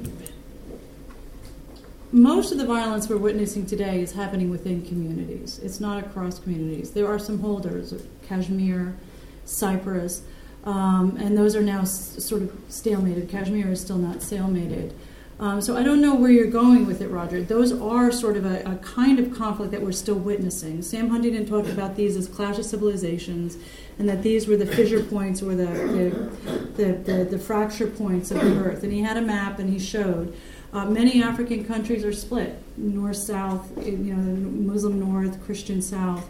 Most of the violence we're witnessing today is happening within communities. It's not across communities. There are some holders, of Kashmir, Cyprus, um, and those are now s- sort of stalemated. Kashmir is still not stalemated. Um, so I don't know where you're going with it, Roger. Those are sort of a, a kind of conflict that we're still witnessing. Sam Huntington talked about these as clash of civilizations, and that these were the fissure points or the the, the, the, the fracture points of the earth. And he had a map, and he showed uh, many African countries are split: north, south. You know, Muslim north, Christian south.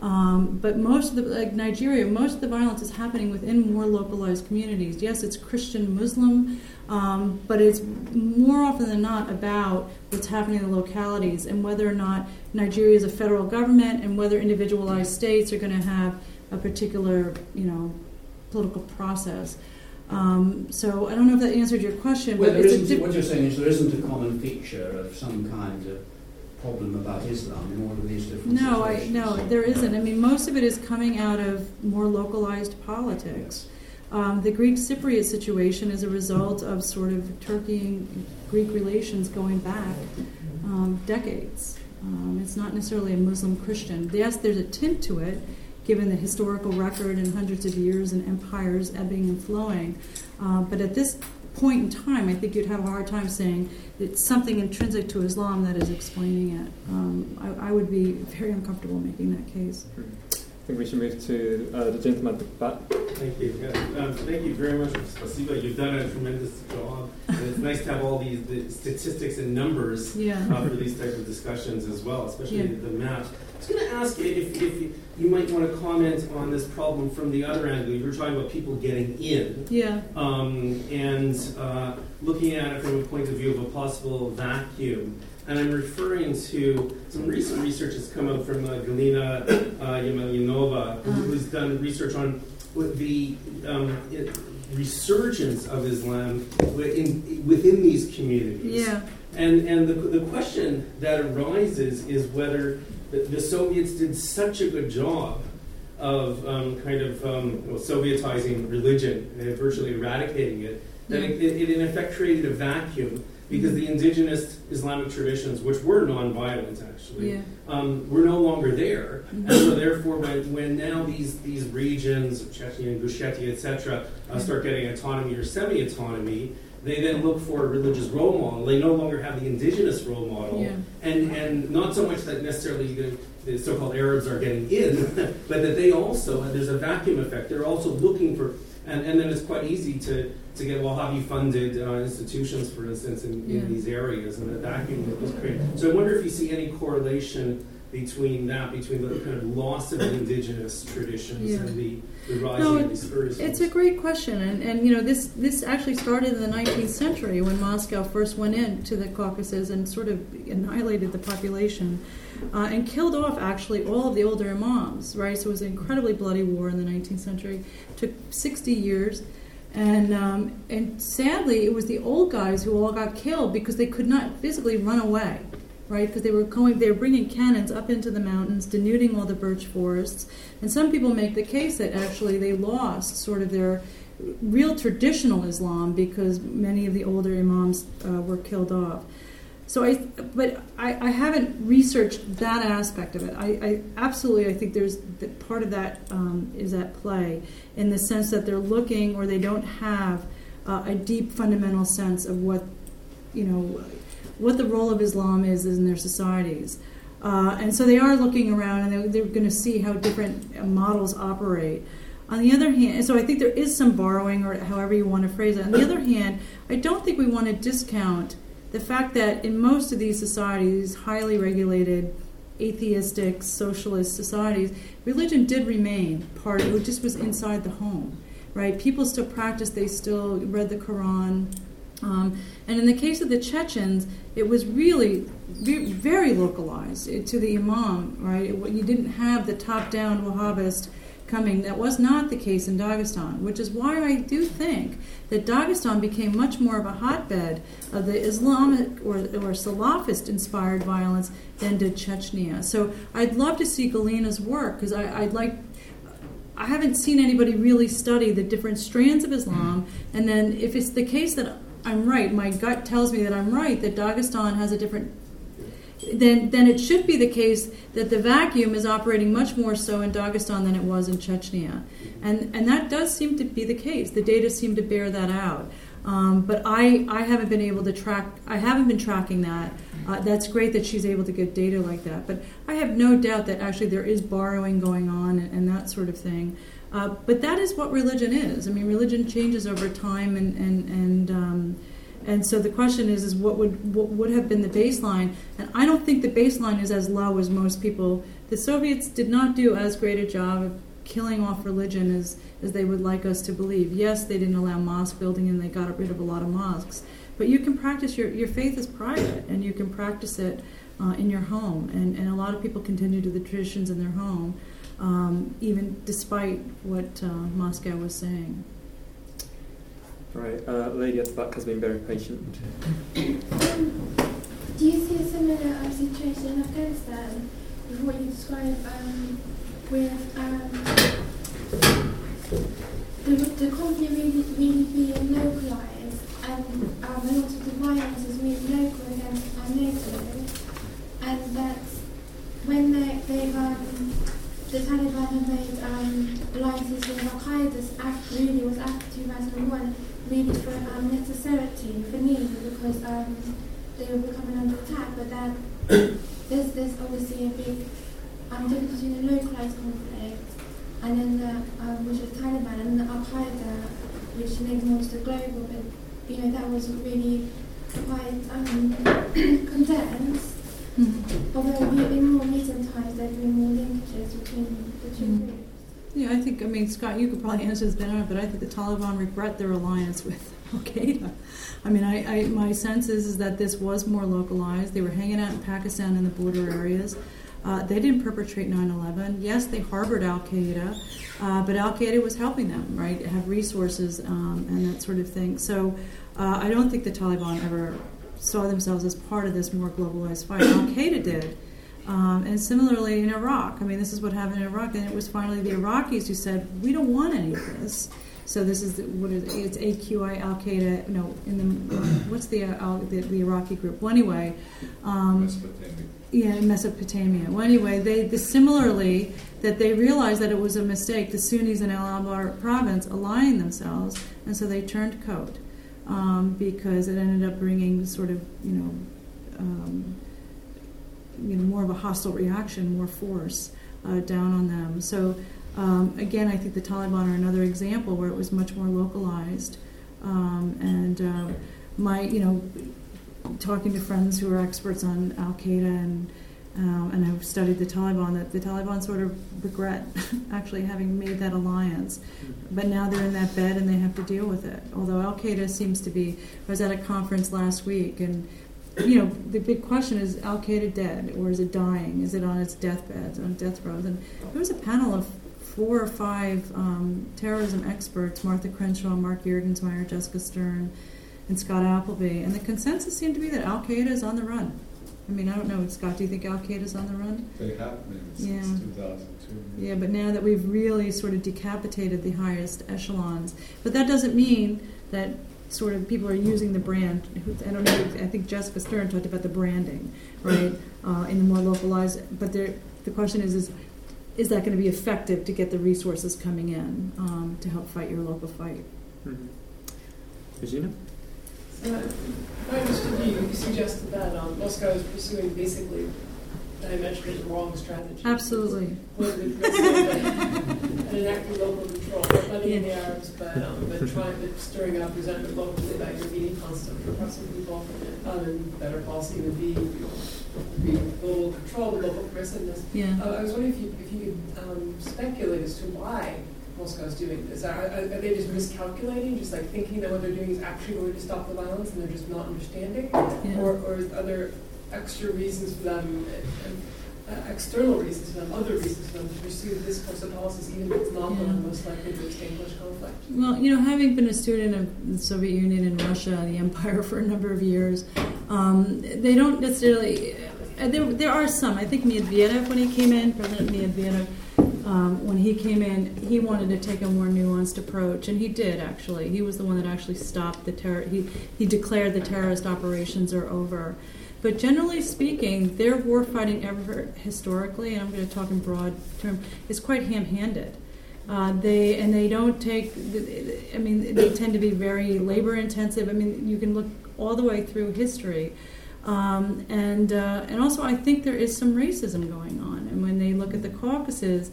Um, but most of the, like Nigeria, most of the violence is happening within more localized communities. Yes, it's Christian, Muslim, um, but it's more often than not about what's happening in the localities and whether or not Nigeria is a federal government and whether individualized states are going to have a particular, you know, political process. Um, so I don't know if that answered your question, Well, but there isn't, diff- what you're saying is there isn't a common feature of some kind of problem about Islam in all of these different No, I no, there isn't. I mean, most of it is coming out of more localized politics. Um, the Greek Cypriot situation is a result of sort of Turkey and Greek relations going back um, decades. Um, it's not necessarily a Muslim Christian. Yes, there's a tint to it, given the historical record and hundreds of years and empires ebbing and flowing. Uh, but at this point in time, I think you'd have a hard time saying it's something intrinsic to Islam that is explaining it. Um, I, I would be very uncomfortable making that case. I think we should move to uh, the gentleman at the back. Thank you. Um, thank you very much, Spasiba. You've done a tremendous job. And it's nice to have all these the statistics and numbers Yeah. uh, for these type of discussions as well, especially Yeah. the maps. I was going to ask you if, if you, you might want to comment on this problem from the other angle. You were talking about people getting in. Yeah. um, and uh, looking at it from a point of view of a possible vacuum. And I'm referring to some recent research that's come out from uh, Galina uh, Yemelianova, who- Uh-huh. who's done research on the um, resurgence of Islam within, within these communities. Yeah. And, and the, the question that arises is whether the, the Soviets did such a good job of um, kind of um, well, Sovietizing religion and virtually eradicating it, that it, it, in effect created a vacuum because the indigenous Islamic traditions, which were nonviolent actually, Yeah. um, were no longer there. Mhm. And so therefore, when, when now these, these regions, Chechnya and Ingushetia, etc., uh, start getting autonomy or semi-autonomy, they then look for a religious role model. They no longer have the indigenous role model. Yeah. And, and not so much that necessarily the, the so-called Arabs are getting in, but that they also, there's a vacuum effect, they're also looking for, and, and then it's quite easy to, to get Wahhabi-funded uh, institutions, for instance, in, Yeah. in these areas, and the vacuum that was created. So I wonder if you see any correlation between that, between the kind of loss of indigenous traditions Yeah. and the, No. It's a great question, and, and you know this this actually started in the 19th century when Moscow first went into the Caucasus and sort of annihilated the population, uh, and killed off actually all of the older imams. Right, so it was an incredibly bloody war in the 19th century. It took 60 years, and um, and sadly it was the old guys who all got killed because they could not physically run away. Right, because they were going, they were bringing cannons up into the mountains, denuding all the birch forests, and some people make the case that actually they lost sort of their real traditional Islam because many of the older imams uh, were killed off. So I, but I, I haven't researched that aspect of it. I, I absolutely I think there's that part of that um, is at play in the sense that they're looking or they don't have uh, a deep fundamental sense of what you know what the role of Islam is in their societies. Uh, and so they are looking around and they're, they're going to see how different models operate. On the other hand, so I think there is some borrowing, or however you want to phrase it. On the other hand, I don't think we want to discount the fact that in most of these societies, highly regulated, atheistic, socialist societies, religion did remain part it, just was inside the home. right? People still practiced, they still read the Quran. Um, and in the case of the Chechens, it was really ve- very localized eh, to the imam, right? It- you didn't have the top down Wahhabist coming. That was not the case in Dagestan, which is why I do think that Dagestan became much more of a hotbed of the Islamic or, or Salafist inspired violence than did Chechnya. So I'd love to see Galina's work because I'd like. I haven't seen anybody really study the different strands of Islam, and then if it's the case that I'm right, my gut tells me that I'm right, that Dagestan has a different then then it should be the case that the vacuum is operating much more so in Dagestan than it was in Chechnya, and and that does seem to be the case. The data seem to bear that out. Um, but I, I haven't been able to track. I haven't been tracking that. Uh, that's great that she's able to get data like that. But I have no doubt that actually there is borrowing going on and, and that sort of thing. Uh, but that is what religion is. I mean, religion changes over time, and and and um, and so the question is, is what would what would have been the baseline? And I don't think the baseline is as low as most people. The Soviets did not do as great a job of killing off religion as as they would like us to believe. Yes, they didn't allow mosque building, and they got rid of a lot of mosques. But you can practice your your faith is private, and you can practice it uh, in your home. And and a lot of people continue to the traditions in their home um, even despite what uh, Moscow was saying. Right, uh, lady at the back has been very patient. Um, do you see a similar um, situation in Afghanistan with what you described um, with um, the, the conflict really, really being localized and um, a lot of the violence is really local against our NATO and that when they, they've um, the Taliban made um, alliances with Al Qaeda act really was after 2001 really for um, necessity for need because um, they were becoming under attack. But then there's there's obviously a big um, difference between the localized conflict and then the um, which is Taliban and the Al Qaeda, which links more to the global. But you know that was really quite um, condensed. Mm-hmm. More recent times there have been more linkages between the 2 groups. Yeah, I think, I mean, Scott, you could probably answer this better, but I think the Taliban regret their alliance with Al Qaeda. I mean, I, I, my sense is, is that this was more localized. They were hanging out in Pakistan in the border areas. Uh, they didn't perpetrate 9 11. Yes, they harbored Al Qaeda, uh, but Al Qaeda was helping them, right? Have resources um, and that sort of thing. So uh, I don't think the Taliban ever saw themselves as part of this more globalized fight. Al Qaeda did. Um, and similarly in Iraq, I mean, this is what happened in Iraq, and it was finally the Iraqis who said, "We don't want any of this." So this is the, what is it's AQI Al Qaeda. No, in the what's the, uh, the, the Iraqi group? Well, anyway, um, Mesopotamia. Yeah, Mesopotamia. Well, anyway, they the, similarly that they realized that it was a mistake. The Sunnis in Al Anbar province aligning themselves, and so they turned coat um, because it ended up bringing sort of you know. Um, you know, more of a hostile reaction, more force uh, down on them. So um, again, I think the Taliban are another example where it was much more localized. Um, and uh, my, you know, talking to friends who are experts on Al Qaeda and um, and I've studied the Taliban. That the Taliban sort of regret actually having made that alliance, but now they're in that bed and they have to deal with it. Although Al Qaeda seems to be, I was at a conference last week and you know, the big question is Al Qaeda dead or is it dying? Is it on its deathbed, on death rows? And there was a panel of four or five um, terrorism experts Martha Crenshaw, Mark Juergensmeyer, Jessica Stern, and Scott Appleby. And the consensus seemed to be that Al Qaeda is on the run. I mean, I don't know, Scott, do you think Al Qaeda is on the run? They have been since yeah. 2002. Yeah, but now that we've really sort of decapitated the highest echelons, but that doesn't mean that sort of people are using the brand. I don't know. I think Jessica Stern talked about the branding, right, uh, in the more localized. But the question is, is is that going to be effective to get the resources coming in um, to help fight your local fight? Mm-hmm. Regina? Uh, I understood you, you suggested that um, Moscow is pursuing basically I mentioned the wrong strategy. Absolutely. With, with, enacting local control, not letting in the Arabs, but, um, but trying to stirring up resentment locally by your being constant oppressing people, um, and better policy would be, be global control, local permissiveness. Yeah. Uh, I was wondering if you, if you could um, speculate as to why Moscow's doing this? Are, are, they just miscalculating, just like thinking that what they're doing is actually going to stop the violence and they're just not understanding? Yeah. Or, or are there extra reasons for them, uh, uh, external reasons for them, other reasons for them to pursue this course of policies, even if it's not the one most likely to extinguish conflict? Well, you know, having been a student of the Soviet Union and Russia, the empire, for a number of years, um, they don't necessarily. Uh, there, there are some. I think Medvedev, when he came in, President Medvedev, um, when he came in, he wanted to take a more nuanced approach, and he did actually. He was the one that actually stopped the terror. He he declared the terrorist operations are over. But generally speaking, their war fighting effort historically, and I'm going to talk in broad terms, is quite ham-handed. Uh, they and they don't take. I mean, they tend to be very labor intensive. I mean, you can look all the way through history, um, and uh, and also I think there is some racism going on. And when they look at the Caucasus,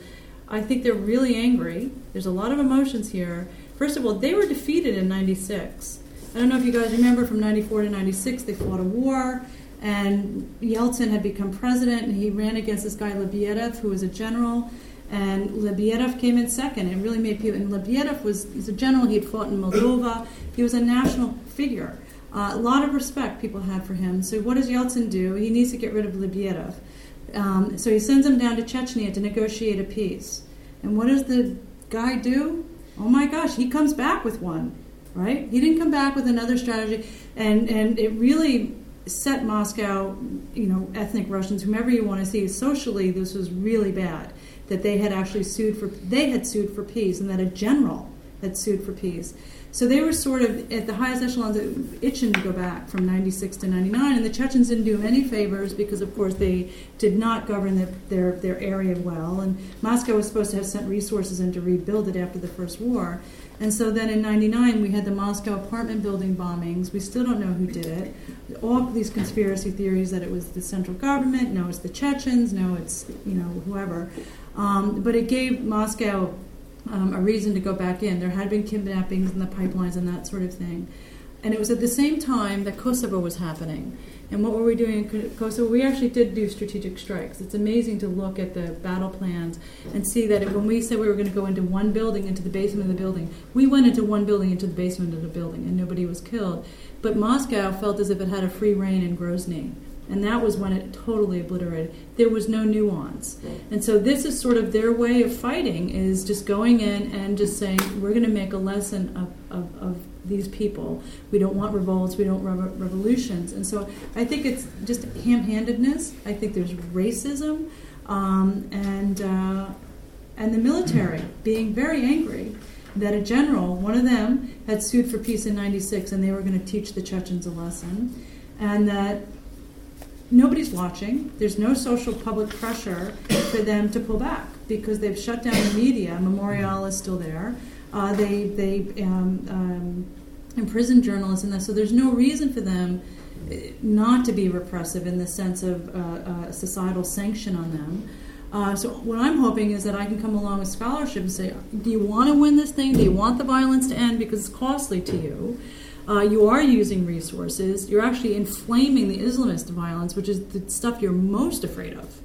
I think they're really angry. There's a lot of emotions here. First of all, they were defeated in '96. I don't know if you guys remember from '94 to '96, they fought a war. And Yeltsin had become president, and he ran against this guy Lebedev, who was a general. And Lebedev came in second. It really made people. And Lebedev was he's a general. He had fought in Moldova. He was a national figure. Uh, a lot of respect people had for him. So what does Yeltsin do? He needs to get rid of Lebediev. Um, so he sends him down to Chechnya to negotiate a peace. And what does the guy do? Oh my gosh, he comes back with one, right? He didn't come back with another strategy, and and it really set Moscow, you know, ethnic Russians, whomever you want to see, socially this was really bad. That they had actually sued for they had sued for peace, and that a general had sued for peace. So they were sort of at the highest echelons itching to go back from 96 to 99, and the Chechens didn't do them any favors because, of course, they did not govern the, their, their area well, and Moscow was supposed to have sent resources in to rebuild it after the First War. And so then in 99, we had the Moscow apartment building bombings. We still don't know who did it. All these conspiracy theories that it was the central government, no, it's the Chechens, no, it's, you know, whoever. Um, but it gave Moscow um, a reason to go back in. There had been kidnappings in the pipelines and that sort of thing. And it was at the same time that Kosovo was happening. And what were we doing in Kosovo? We actually did do strategic strikes. It's amazing to look at the battle plans and see that when we said we were going to go into one building, into the basement of the building, we went into one building, into the basement of the building, and nobody was killed. But Moscow felt as if it had a free rein in Grozny. And that was when it totally obliterated. There was no nuance. And so this is sort of their way of fighting is just going in and just saying, we're going to make a lesson of, of, of these people. We don't want revolts. We don't want revolutions. And so I think it's just ham-handedness. I think there's racism. Um, and, uh, and the military being very angry that a general, one of them, had sued for peace in 96 and they were going to teach the Chechens a lesson. And that nobody's watching. There's no social public pressure for them to pull back because they've shut down the media. Memorial is still there. Uh, they they um, um, imprison journalists and that. So there's no reason for them uh, not to be repressive in the sense of uh, uh, societal sanction on them. Uh, so what I'm hoping is that I can come along with scholarship and say, do you want to win this thing? Do you want the violence to end because it's costly to you? Uh, you are using resources. You're actually inflaming the Islamist violence, which is the stuff you're most afraid of.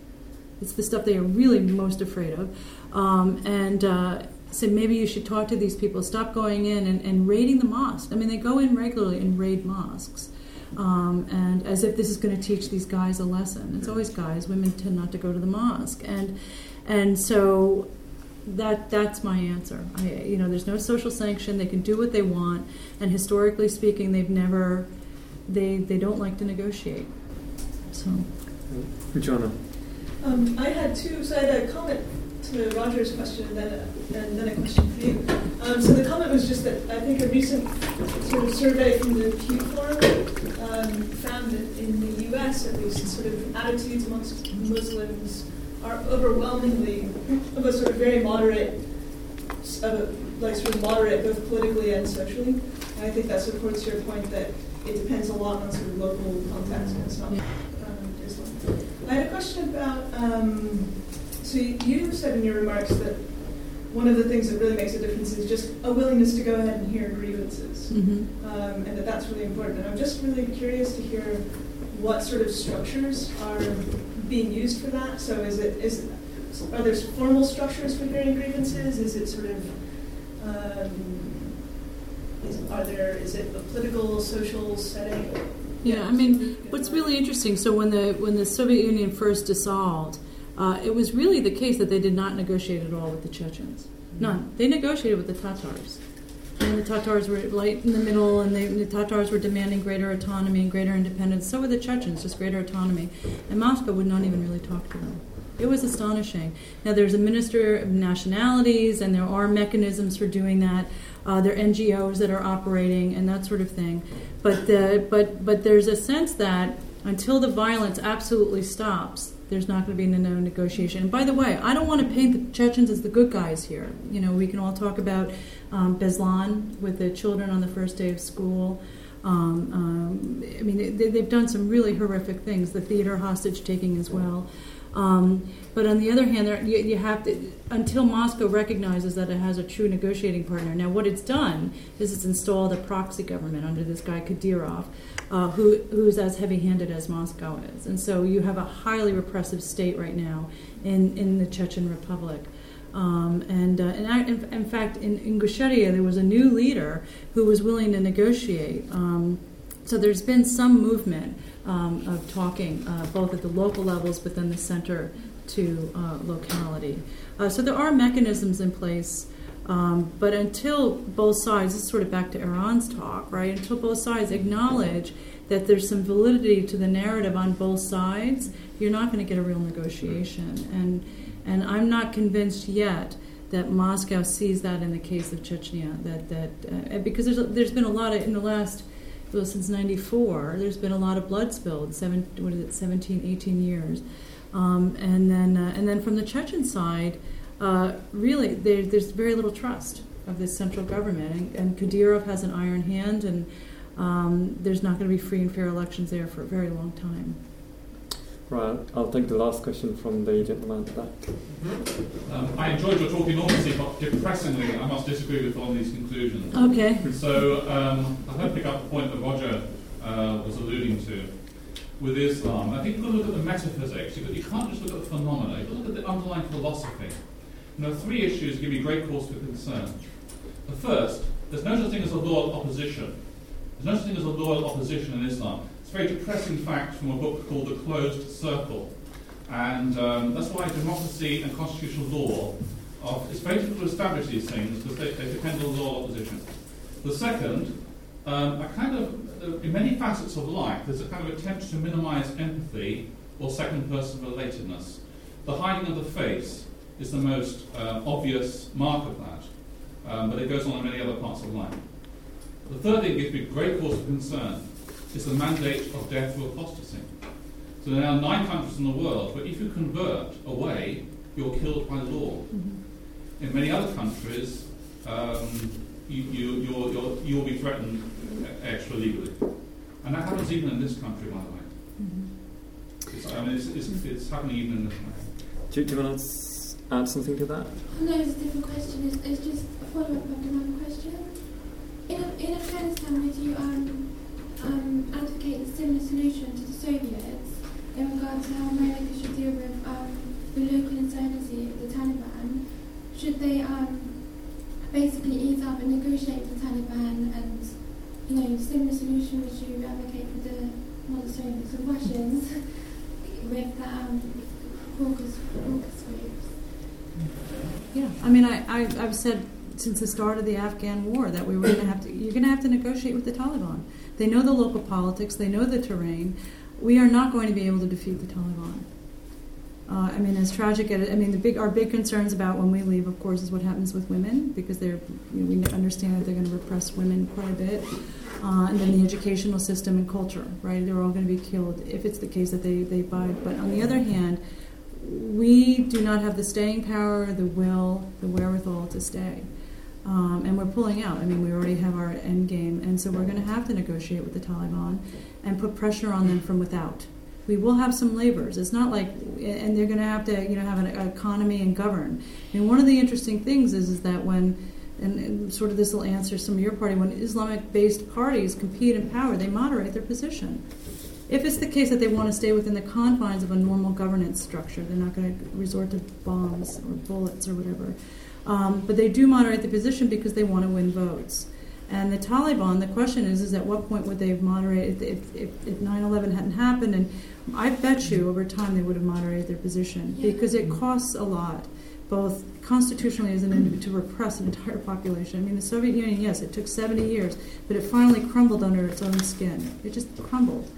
It's the stuff they are really most afraid of. Um, and uh, so maybe you should talk to these people. Stop going in and, and raiding the mosque. I mean, they go in regularly and raid mosques. Um, and as if this is going to teach these guys a lesson. It's always guys. Women tend not to go to the mosque, and and so that that's my answer. I, you know, there's no social sanction. They can do what they want, and historically speaking, they've never they they don't like to negotiate. So, Joanna. Um, I had two. So I had a comment to Roger's question, and then a, and then a question for you. Um, so the comment was just that I think a recent sort of survey from the Pew Forum um, found that in the U.S. at least, sort of attitudes amongst Muslims are overwhelmingly of a sort of very moderate, of a, like sort of moderate both politically and socially. And I think that supports your point that it depends a lot on sort of local context and not um, Islam. I had a question about. Um, so you said in your remarks that one of the things that really makes a difference is just a willingness to go ahead and hear grievances, mm-hmm. um, and that that's really important. And I'm just really curious to hear what sort of structures are being used for that. So is it is are there formal structures for hearing grievances? Is it sort of Um, is, are there, is it a political, social setting? Yeah, I mean, what's really interesting. So when the when the Soviet Union first dissolved, uh, it was really the case that they did not negotiate at all with the Chechens. None. They negotiated with the Tatars, and the Tatars were right in the middle, and they, the Tatars were demanding greater autonomy and greater independence. So were the Chechens, just greater autonomy, and Moscow would not even really talk to them. It was astonishing. Now, there's a minister of nationalities, and there are mechanisms for doing that. Uh, there are NGOs that are operating, and that sort of thing. But, the, but, but there's a sense that until the violence absolutely stops, there's not going to be no negotiation. And by the way, I don't want to paint the Chechens as the good guys here. You know, we can all talk about um, Beslan with the children on the first day of school. Um, um, I mean, they, have done some really horrific things. The theater hostage taking as well. Um, but on the other hand, there, you, you, have to until Moscow recognizes that it has a true negotiating partner. Now, what it's done is it's installed a proxy government under this guy Kadyrov, uh, who who's as heavy-handed as Moscow is, and so you have a highly repressive state right now in in the Chechen Republic. Um, and uh, and I, in, in, fact, in Ingushetia, there was a new leader who was willing to negotiate. Um, so there's been some movement um, of talking, uh, both at the local levels, but then the center to uh, locality. Uh, so there are mechanisms in place, um, but until both sides, this is sort of back to Aaron's talk, right? Until both sides acknowledge that there's some validity to the narrative on both sides, you're not going to get a real negotiation. And and I'm not convinced yet that Moscow sees that in the case of Chechnya. That that uh, because there's there's been a lot of in the last well, since 94, there's been a lot of blood spilled, seven, what is it, 17, 18 years. Um, and, then, uh, and then from the Chechen side, uh, really, there, there's very little trust of this central government. And, and Kadyrov has an iron hand, and um, there's not going to be free and fair elections there for a very long time. Right, I'll take the last question from the gentleman at the back. Um, I enjoyed your talk enormously, but depressingly, I must disagree with all these conclusions. Okay. So um, I hope to pick up the point that Roger uh, was alluding to with Islam. I think you've got to look at the metaphysics. You, you can't just look at the phenomena. You've got to look at the underlying philosophy. Are three issues give me great cause for concern. The first, there's no such thing as a loyal opposition. There's no such thing as a loyal opposition in Islam. It's a very depressing fact from a book called The Closed Circle. And um, that's why democracy and constitutional law are, it's very difficult to establish these things because they, they depend on law opposition. The second, um, a kind of, in many facets of life, there's a kind of attempt to minimize empathy or second person relatedness. The hiding of the face is the most uh, obvious mark of that, um, but it goes on in many other parts of life. The third thing that gives me great cause for concern is the mandate of death through apostasy. So there are nine countries in the world where if you convert away, you're killed by law. Mm-hmm. In many other countries, um, you, you, you're, you're, you'll be threatened extra legally. And that happens even in this country, by the way. Mm-hmm. I mean, it's, it's, it's, happening even in this country. Do, do you want to add something to that? No, it's a different question. It's, it's just a follow up on another question. In, in Afghanistan, would you um, um, advocate a similar solution to the Soviets in regard to how America should deal with um, the local insurgency of the Taliban. Should they um, basically ease up and negotiate with the Taliban and, you know, similar solution which you advocate for the, not the Soviets, the Russians, with the um, Caucasus, Caucasus groups? Yeah, I mean, I, I, I've said since the start of the Afghan war that we were going to have to, you're going to have to negotiate with the Taliban. They know the local politics, they know the terrain. We are not going to be able to defeat the Taliban. Uh, I mean, as tragic as I mean, the big our big concerns about when we leave, of course, is what happens with women because they're you know, we understand that they're going to repress women quite a bit, uh, and then the educational system and culture, right? They're all going to be killed if it's the case that they they bide. But on the other hand, we do not have the staying power, the will, the wherewithal to stay. Um, and we're pulling out. I mean, we already have our end game, and so we're going to have to negotiate with the Taliban and put pressure on them from without. We will have some labors. It's not like, and they're going to have to, you know, have an economy and govern. And one of the interesting things is, is that when, and, and sort of this will answer some of your party, when Islamic-based parties compete in power, they moderate their position. If it's the case that they want to stay within the confines of a normal governance structure, they're not going to resort to bombs or bullets or whatever. Um, but they do moderate the position because they want to win votes. And the Taliban, the question is, is at what point would they have moderated if, if, if 9/11 hadn't happened? And I bet you over time they would have moderated their position Yeah. because it costs a lot, both constitutionally as an individual to repress an entire population. I mean, the Soviet Union, yes, it took 70 years, but it finally crumbled under its own skin. It just crumbled.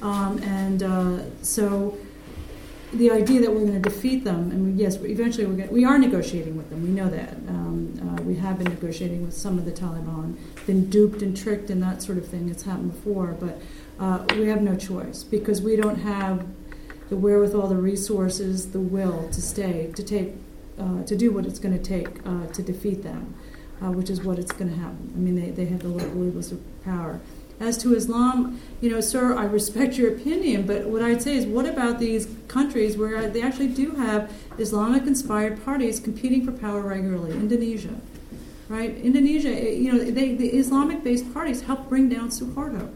Um, and uh, so the idea that we're going to defeat them, and we, yes, eventually we're going we are negotiating with them. We know that. Um, uh, we have been negotiating with some of the Taliban, been duped and tricked and that sort of thing. It's happened before, but uh, we have no choice because we don't have the wherewithal, the resources, the will to stay, to take, uh, to do what it's going to take uh, to defeat them, uh, which is what it's going to happen. I mean, they, they have the local levels power. As to Islam, you know, sir, I respect your opinion, but what I'd say is, what about these countries where they actually do have Islamic inspired parties competing for power regularly? Indonesia, right? Indonesia, eh, you know, they, the Islamic based parties help bring down Suharto,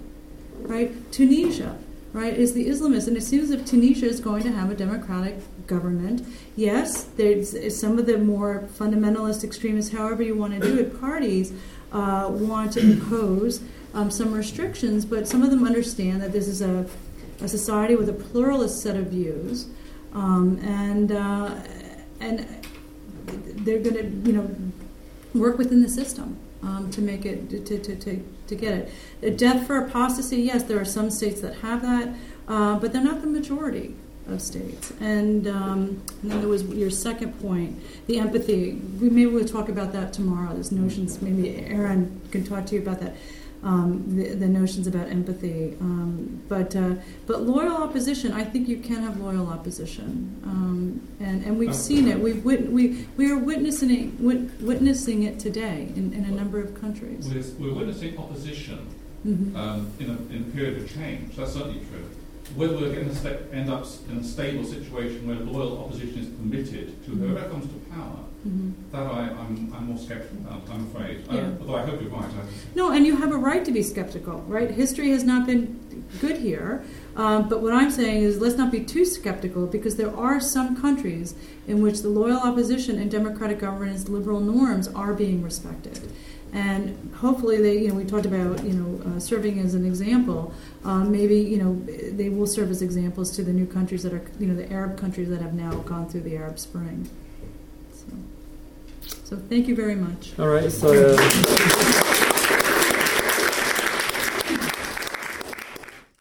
right? Tunisia, right, is the Islamist, and it seems if Tunisia is going to have a democratic government. Yes, there's some of the more fundamentalist extremists, however you want to do it, parties uh, want to impose um, some restrictions, but some of them understand that this is a, a society with a pluralist set of views, um, and uh, and they're going to you know work within the system um, to make it to, to, to, to get it. Death for apostasy, yes, there are some states that have that, uh, but they're not the majority of states. And, um, and then there was your second point, the empathy. We maybe we'll talk about that tomorrow. There's notions. Maybe Aaron can talk to you about that. Um, the, the notions about empathy, um, but uh, but loyal opposition. I think you can have loyal opposition, um, and and we've seen it. We've wit- we we are witnessing it, wit- witnessing it today in, in a number of countries. We're, we're witnessing opposition Mhm. um, in, a, in a period of change. That's certainly true. Whether we're going to sta- end up in a stable situation where loyal opposition is permitted to whoever comes to power, Mhm. that I, I'm, I'm more sceptical about, I'm afraid. Yeah. Uh, although I hope you're right. No, and you have a right to be skeptical, right? History has not been good here. Um, but what I'm saying is let's not be too skeptical because there are some countries in which the loyal opposition and democratic governance liberal norms are being respected. And hopefully, they, you know, we talked about, you know, uh, serving as an example. Um, maybe, you know, they will serve as examples to the new countries that are, you know, the Arab countries that have now gone through the Arab Spring. So, thank you very much. All right, so. Uh,